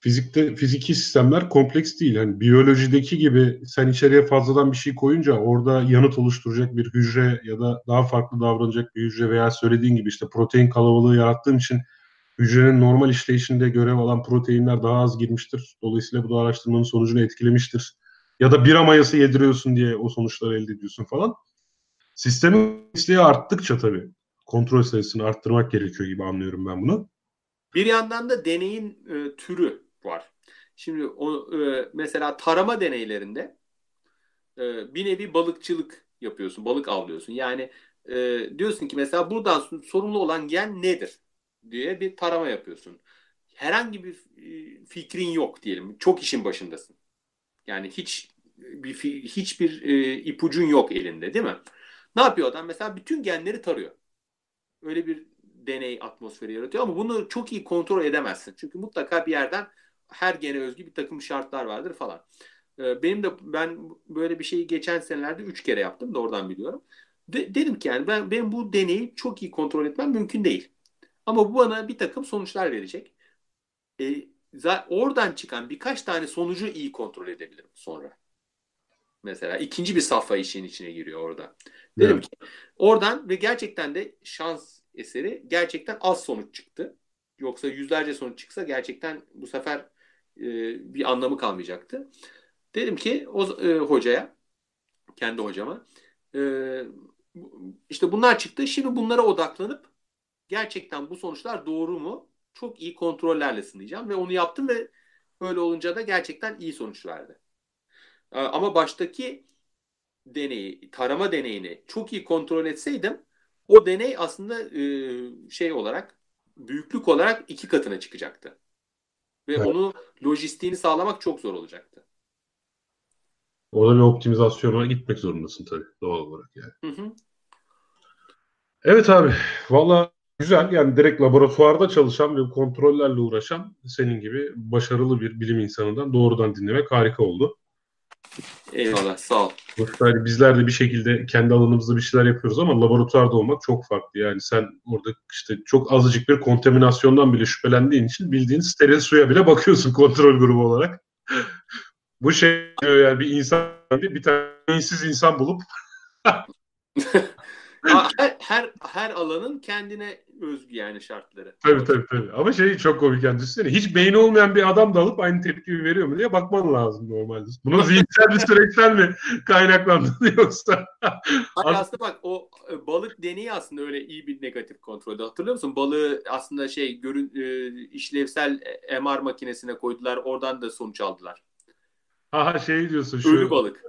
Fizikte fiziki sistemler kompleks değil. Yani biyolojideki gibi sen içeriye fazladan bir şey koyunca orada yanıt oluşturacak bir hücre ya da daha farklı davranacak bir hücre veya söylediğin gibi işte protein kalabalığı yarattığın için hücrenin normal işleyişinde görev alan proteinler daha az girmiştir. Dolayısıyla bu da araştırmanın sonucunu etkilemiştir ya da bira mayası yediriyorsun diye o sonuçları elde ediyorsun falan. Sistemin isteği arttıkça tabii kontrol sayısını arttırmak gerekiyor gibi anlıyorum ben bunu. Bir yandan da deneyin e, türü var. Şimdi o, e, mesela tarama deneylerinde e, bir nevi balıkçılık yapıyorsun, balık avlıyorsun. Yani e, diyorsun ki mesela buradan sorumlu olan gen nedir diye bir tarama yapıyorsun. Herhangi bir e, fikrin yok diyelim. Çok işin başındasın. Yani hiç bir hiçbir e, ipucun yok elinde değil mi? Ne yapıyor adam? Mesela bütün genleri tarıyor. Öyle bir deney atmosferi yaratıyor ama bunu çok iyi kontrol edemezsin. Çünkü mutlaka bir yerden her gene özgü bir takım şartlar vardır falan. E, benim de ben böyle bir şeyi geçen senelerde üç kere yaptım da oradan biliyorum. De, dedim ki yani ben benim bu deneyi çok iyi kontrol etmem mümkün değil. Ama bu bana bir takım sonuçlar verecek. E, oradan çıkan birkaç tane sonucu iyi kontrol edebilirim sonra. Mesela ikinci bir safha işin içine giriyor orada. Dedim evet. ki oradan ve gerçekten de şans eseri gerçekten az sonuç çıktı. Yoksa yüzlerce sonuç çıksa gerçekten bu sefer e, bir anlamı kalmayacaktı. Dedim ki o e, hocaya, kendi hocama e, işte bunlar çıktı. Şimdi bunlara odaklanıp gerçekten bu sonuçlar doğru mu? Çok iyi kontrollerle sınayacağım ve onu yaptım ve böyle olunca da gerçekten iyi sonuç verdi. Ee, ama baştaki deneyi, tarama deneyini çok iyi kontrol etseydim o deney aslında e, şey olarak büyüklük olarak iki katına çıkacaktı. Ve evet. onu lojistiğini sağlamak çok zor olacaktı. Orada bir optimizasyona gitmek zorundasın tabii doğal olarak yani. Hı hı. Evet abi valla güzel yani direkt laboratuvarda çalışan ve kontrollerle uğraşan senin gibi başarılı bir bilim insanından doğrudan dinlemek harika oldu. Eyvallah sağ ol. Yani bizler de bir şekilde kendi alanımızda bir şeyler yapıyoruz ama laboratuvarda olmak çok farklı. Yani sen orada işte çok azıcık bir kontaminasyondan bile şüphelendiğin için bildiğin steril suya bile bakıyorsun [laughs] kontrol grubu olarak. Bu şey yani bir insan bir tane insan bulup [laughs] [laughs] her, her her alanın kendine özgü yani şartları. Tabii tabii tabii. Ama şey çok komik yani düşünsene. Hiç beyni olmayan bir adam da alıp aynı tepkiyi veriyor mu diye bakman lazım normalde. Bunun [laughs] zihinsel bir süreçten mi kaynaklandığını [laughs] yoksa? Hayır aslında bak o e, balık deneyi aslında öyle iyi bir negatif kontrolde. Hatırlıyor musun? Balığı aslında şey görün e, işlevsel e, MR makinesine koydular. Oradan da sonuç aldılar. Ha şey diyorsun şu. Ölü balık.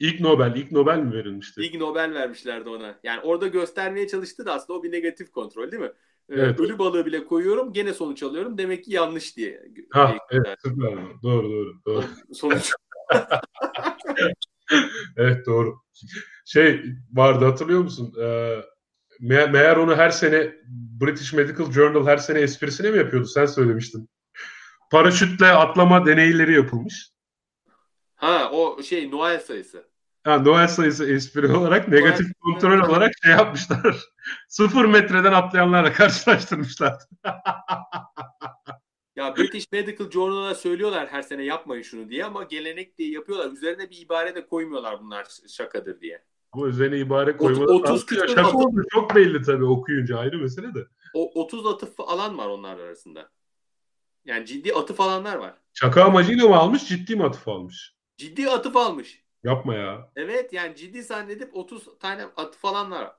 İlk Nobel, ilk Nobel mi verilmişti? İlk Nobel vermişlerdi ona. Yani orada göstermeye çalıştı da aslında o bir negatif kontrol değil mi? Ee, evet. Ölü balığı bile koyuyorum gene sonuç alıyorum. Demek ki yanlış diye. Ha, evet, süper. Doğru doğru. doğru. Sonuç. [laughs] [laughs] evet doğru. Şey vardı hatırlıyor musun? Ee, meğer, meğer onu her sene British Medical Journal her sene esprisine mi yapıyordu? Sen söylemiştin. Paraşütle atlama deneyleri yapılmış. Ha o şey Noel sayısı. Ha, Noel sayısı espri olarak negatif Noel, kontrol olarak şey yapmışlar. [laughs] Sıfır metreden atlayanlarla karşılaştırmışlar. ya British Medical Journal'a söylüyorlar her sene yapmayın şunu diye ama gelenek diye yapıyorlar. Üzerine bir ibare de koymuyorlar bunlar şakadır diye. Ama üzerine ibare koymaları 30 küsur şaka atıf... oldu çok belli tabii okuyunca ayrı mesele de. O 30 atıf alan var onlar arasında. Yani ciddi atıf alanlar var. Şaka amacıyla mı almış ciddi mi atıf almış? Ciddi atıf almış. Yapma ya. Evet yani ciddi zannedip 30 tane atıf alanlar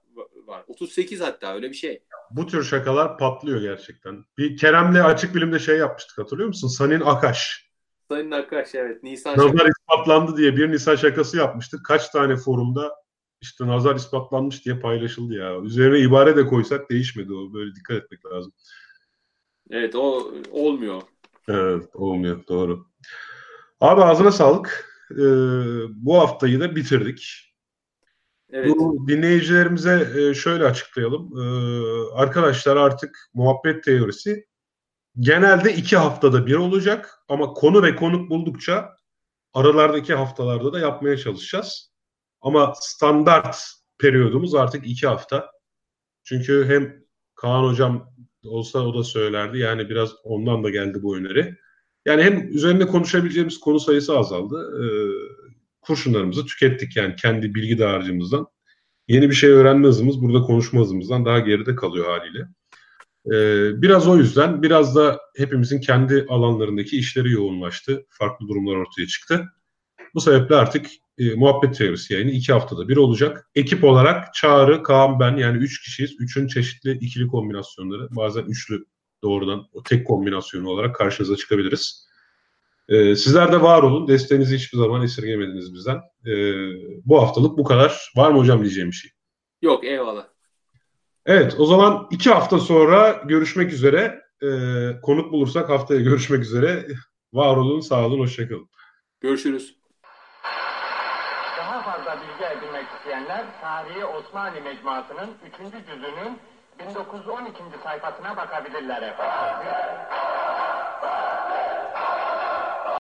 var. 38 hatta öyle bir şey. Bu tür şakalar patlıyor gerçekten. Bir Kerem'le açık bilimde şey yapmıştık hatırlıyor musun? Sanin Akaş. Sanin Akaş evet. Nisan Nazar şakası. ispatlandı diye bir Nisan şakası yapmıştık. Kaç tane forumda işte nazar ispatlanmış diye paylaşıldı ya. Üzerine ibare de koysak değişmedi o. Böyle dikkat etmek lazım. Evet o olmuyor. Evet olmuyor doğru. Abi ağzına sağlık e, bu haftayı da bitirdik. Evet. Bu dinleyicilerimize e, şöyle açıklayalım. E, arkadaşlar artık muhabbet teorisi genelde iki haftada bir olacak ama konu ve konuk buldukça aralardaki haftalarda da yapmaya çalışacağız. Ama standart periyodumuz artık iki hafta. Çünkü hem Kaan hocam olsa o da söylerdi. Yani biraz ondan da geldi bu öneri. Yani hem üzerinde konuşabileceğimiz konu sayısı azaldı. E, kurşunlarımızı tükettik yani kendi bilgi dağarcığımızdan. Yeni bir şey öğrenme hızımız burada konuşma hızımızdan daha geride kalıyor haliyle. Ee, biraz o yüzden biraz da hepimizin kendi alanlarındaki işleri yoğunlaştı. Farklı durumlar ortaya çıktı. Bu sebeple artık e, muhabbet teorisi yayını iki haftada bir olacak. Ekip olarak Çağrı, Kaan, ben yani üç kişiyiz. Üçün çeşitli ikili kombinasyonları bazen üçlü doğrudan o tek kombinasyonu olarak karşınıza çıkabiliriz. Ee, sizler de var olun. Desteğinizi hiçbir zaman esirgemediniz bizden. Ee, bu haftalık bu kadar. Var mı hocam diyeceğim bir şey? Yok eyvallah. Evet o zaman iki hafta sonra görüşmek üzere. Ee, konuk bulursak haftaya görüşmek üzere. Var olun, sağ olun, hoşçakalın. Görüşürüz. Daha fazla bilgi edinmek isteyenler Tarihi Osmanlı Mecmuası'nın 3. cüzünün 1912. sayfasına bakabilirler efendim. [laughs]